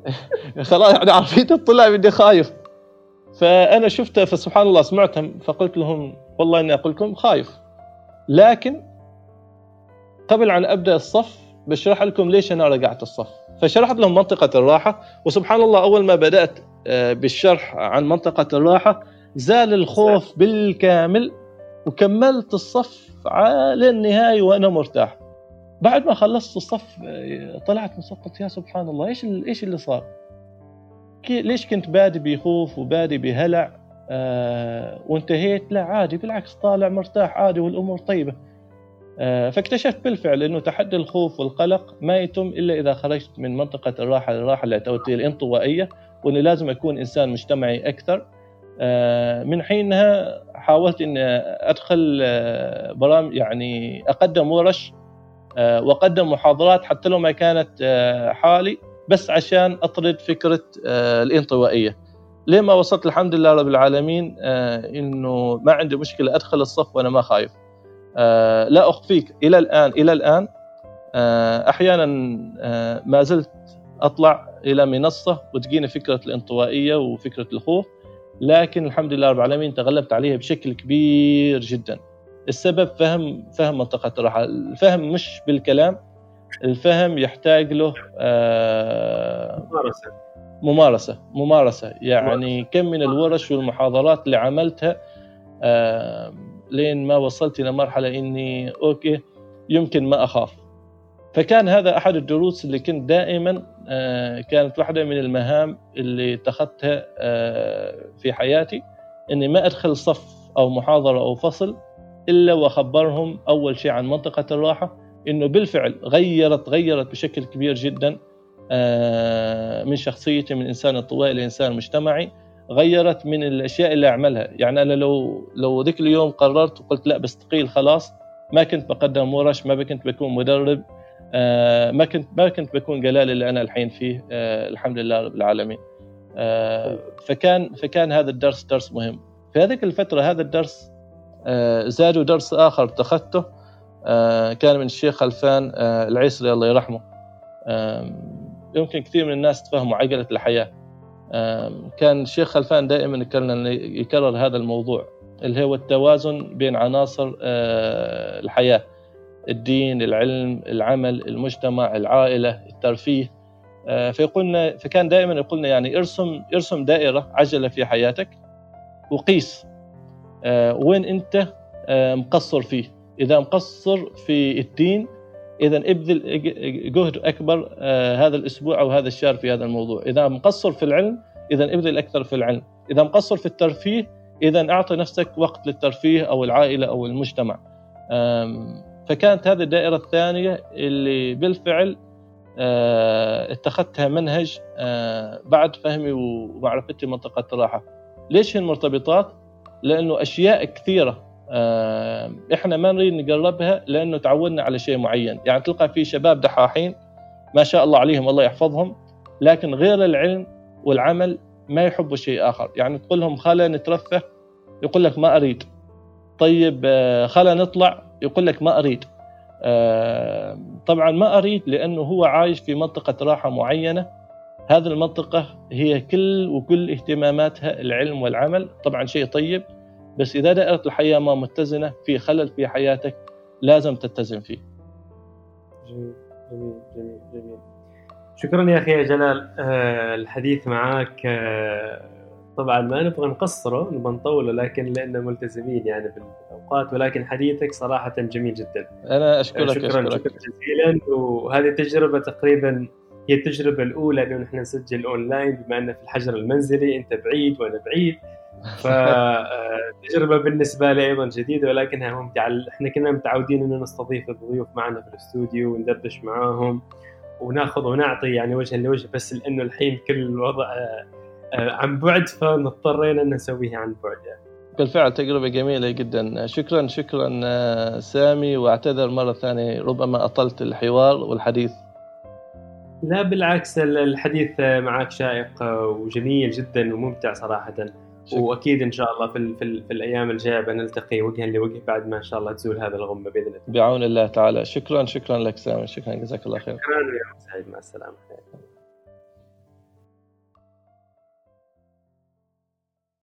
خلاص يعني عارفين الطلاب اني خايف. فأنا شفته فسبحان الله سمعتهم فقلت لهم والله إني أقول لكم خايف. لكن قبل أن أبدأ الصف بشرح لكم ليش أنا رجعت الصف. فشرحت لهم منطقة الراحة. وسبحان الله أول ما بدأت آه، بالشرح عن منطقة الراحة زال الخوف بالكامل وكملت الصف على النهاية وأنا مرتاح. بعد ما خلصت الصف طلعت من الصف قلت يا سبحان الله إيش إيش اللي صار؟ ليش كنت بادي بخوف وبادي بهلع؟ آه وانتهيت؟ لا عادي بالعكس طالع مرتاح عادي والأمور طيبة. آه فاكتشفت بالفعل إنه تحدي الخوف والقلق ما يتم إلا إذا خرجت من منطقة الراحة للراحه اعتبرتها الانطوائية وانه لازم أكون إنسان مجتمعي أكثر. آه من حينها حاولت إني أدخل آه، برامج يعني أقدم ورش واقدم محاضرات حتى لو ما كانت آه، حالي بس عشان أطرد فكرة الانطوائية. لما وصلت؟ الحمد لله رب العالمين إنه ما عندي مشكلة أدخل الصف وأنا ما خايف. لا أخفيك. إلى الآن إلى الآن أحيانا ما زلت أطلع إلى منصة وتجيني فكرة الانطوائية وفكرة الخوف لكن الحمد لله رب العالمين تغلبت عليها بشكل كبير جدا. السبب فهم فهم منطقة الراحة. الفهم مش بالكلام الفهم يحتاج له آه ممارسة. ممارسة. ممارسة. يعني كم من الورش والمحاضرات اللي عملتها آه لين ما وصلت إلى مرحلة إني أوكي يمكن ما أخاف. فكان هذا أحد الدروس اللي كنت دائما آه، كانت واحدة من المهام اللي اتخذتها آه، في حياتي إني ما أدخل صف أو محاضرة أو فصل إلا واخبرهم أول شيء عن منطقة الراحة إنه بالفعل غيرت غيرت بشكل كبير جدا آه، من شخصيتي من إنسان انطوائي لانسان مجتمعي غيرت من الأشياء اللي أعملها. يعني أنا لو لو ذيك اليوم قررت وقلت لا بستقيل خلاص ما كنت بقدم ورش ما كنت بكون مدرب آه، ما كنت ما كنت بكون جلال اللي أنا الحين فيه آه، الحمد لله رب العالمين. فكان فكان هذا الدرس درس مهم. في هذه الفترة هذا الدرس زادوا درس آخر اتخذته كان من الشيخ خلفان العيسري الله يرحمه. يمكن كثير من الناس تفهموا عجلة الحياة. كان الشيخ خلفان دائما يكرر هذا الموضوع اللي هو التوازن بين عناصر الحياة. الدين العلم العمل المجتمع العائلة الترفيه. آه، فيقولنا فكان دائما يقولنا يعني ارسم ارسم دائرة عجلة في حياتك وقيس. آه، وين أنت آه، مقصر فيه. إذا مقصر في الدين إذا ابذل جهد أكبر هذا الأسبوع أو هذا الشهر في هذا الموضوع. إذا مقصر في العلم إذا ابذل أكثر في العلم. إذا مقصر في الترفيه إذا أعطي نفسك وقت للترفيه أو العائلة أو المجتمع. فكانت هذه الدائرة الثانية اللي بالفعل آه، اتخذتها منهج آه، بعد فهمي ومعرفتي منطقة الراحة ليش هي المرتبطات؟ لأنه أشياء كثيرة آه، إحنا ما نريد نقربها لأنه تعودنا على شيء معين. يعني تلقى في شباب دحاحين ما شاء الله عليهم الله يحفظهم لكن غير العلم والعمل ما يحبوا شيء آخر. يعني تقول لهم خلا نترفه يقول لك ما أريد. طيب خلا نطلع يقول لك ما أريد. آه، طبعا ما أريد لأنه هو عايش في منطقة راحة معينة. هذه المنطقة هي كل وكل اهتماماتها العلم والعمل. طبعا شيء طيب بس إذا دائرة الحياة ما متزنة في خلل في حياتك لازم تتزن فيه. جميل جميل جميل جميل. شكرا يا أخي يا جلال. آه، الحديث معك آه، طبعا ما نبغى نقصره نبغى نطوله لكن لأنه ملتزمين يعني بالأوقات ولكن حديثك صراحة جميل جدا. أنا أشكرك شكرا أشكرك. شكرا جزيلا. وهذه التجربه تقريبا هي التجربة الأولى انه نحن نسجل أونلاين بما أنه في الحجر المنزلي أنت بعيد وأنا بعيد. فتجربه بالنسبة لي أيضا جديدة ولكنها ممتعة. إحنا كنا متعودين إنه نستضيف الضيوف معنا في الاستوديو وندردش معاهم وناخذ ونعطي يعني وجها لوجه بس لأنه الحين كل الوضع آه، عن بعد فاضطرينا إن نسويها عن بعد يعني. بالفعل تجربة جميلة جدا. شكرا شكرا آه، سامي وأعتذر مرة ثانية ربما أطلت الحوار والحديث لا بالعكس الحديث معك شائق وجميل جدا وممتع صراحة شكرا. وأكيد إن شاء الله في, في, في الأيام الجاية بنلتقي وجها لوجه بعد ما إن شاء الله تزول هذا الغمة بإذن الله. بعون الله تعالى، شكرا شكرا لك سامي، شكرا جزاك الله خير. شكرا يا سعيد مع السلامة.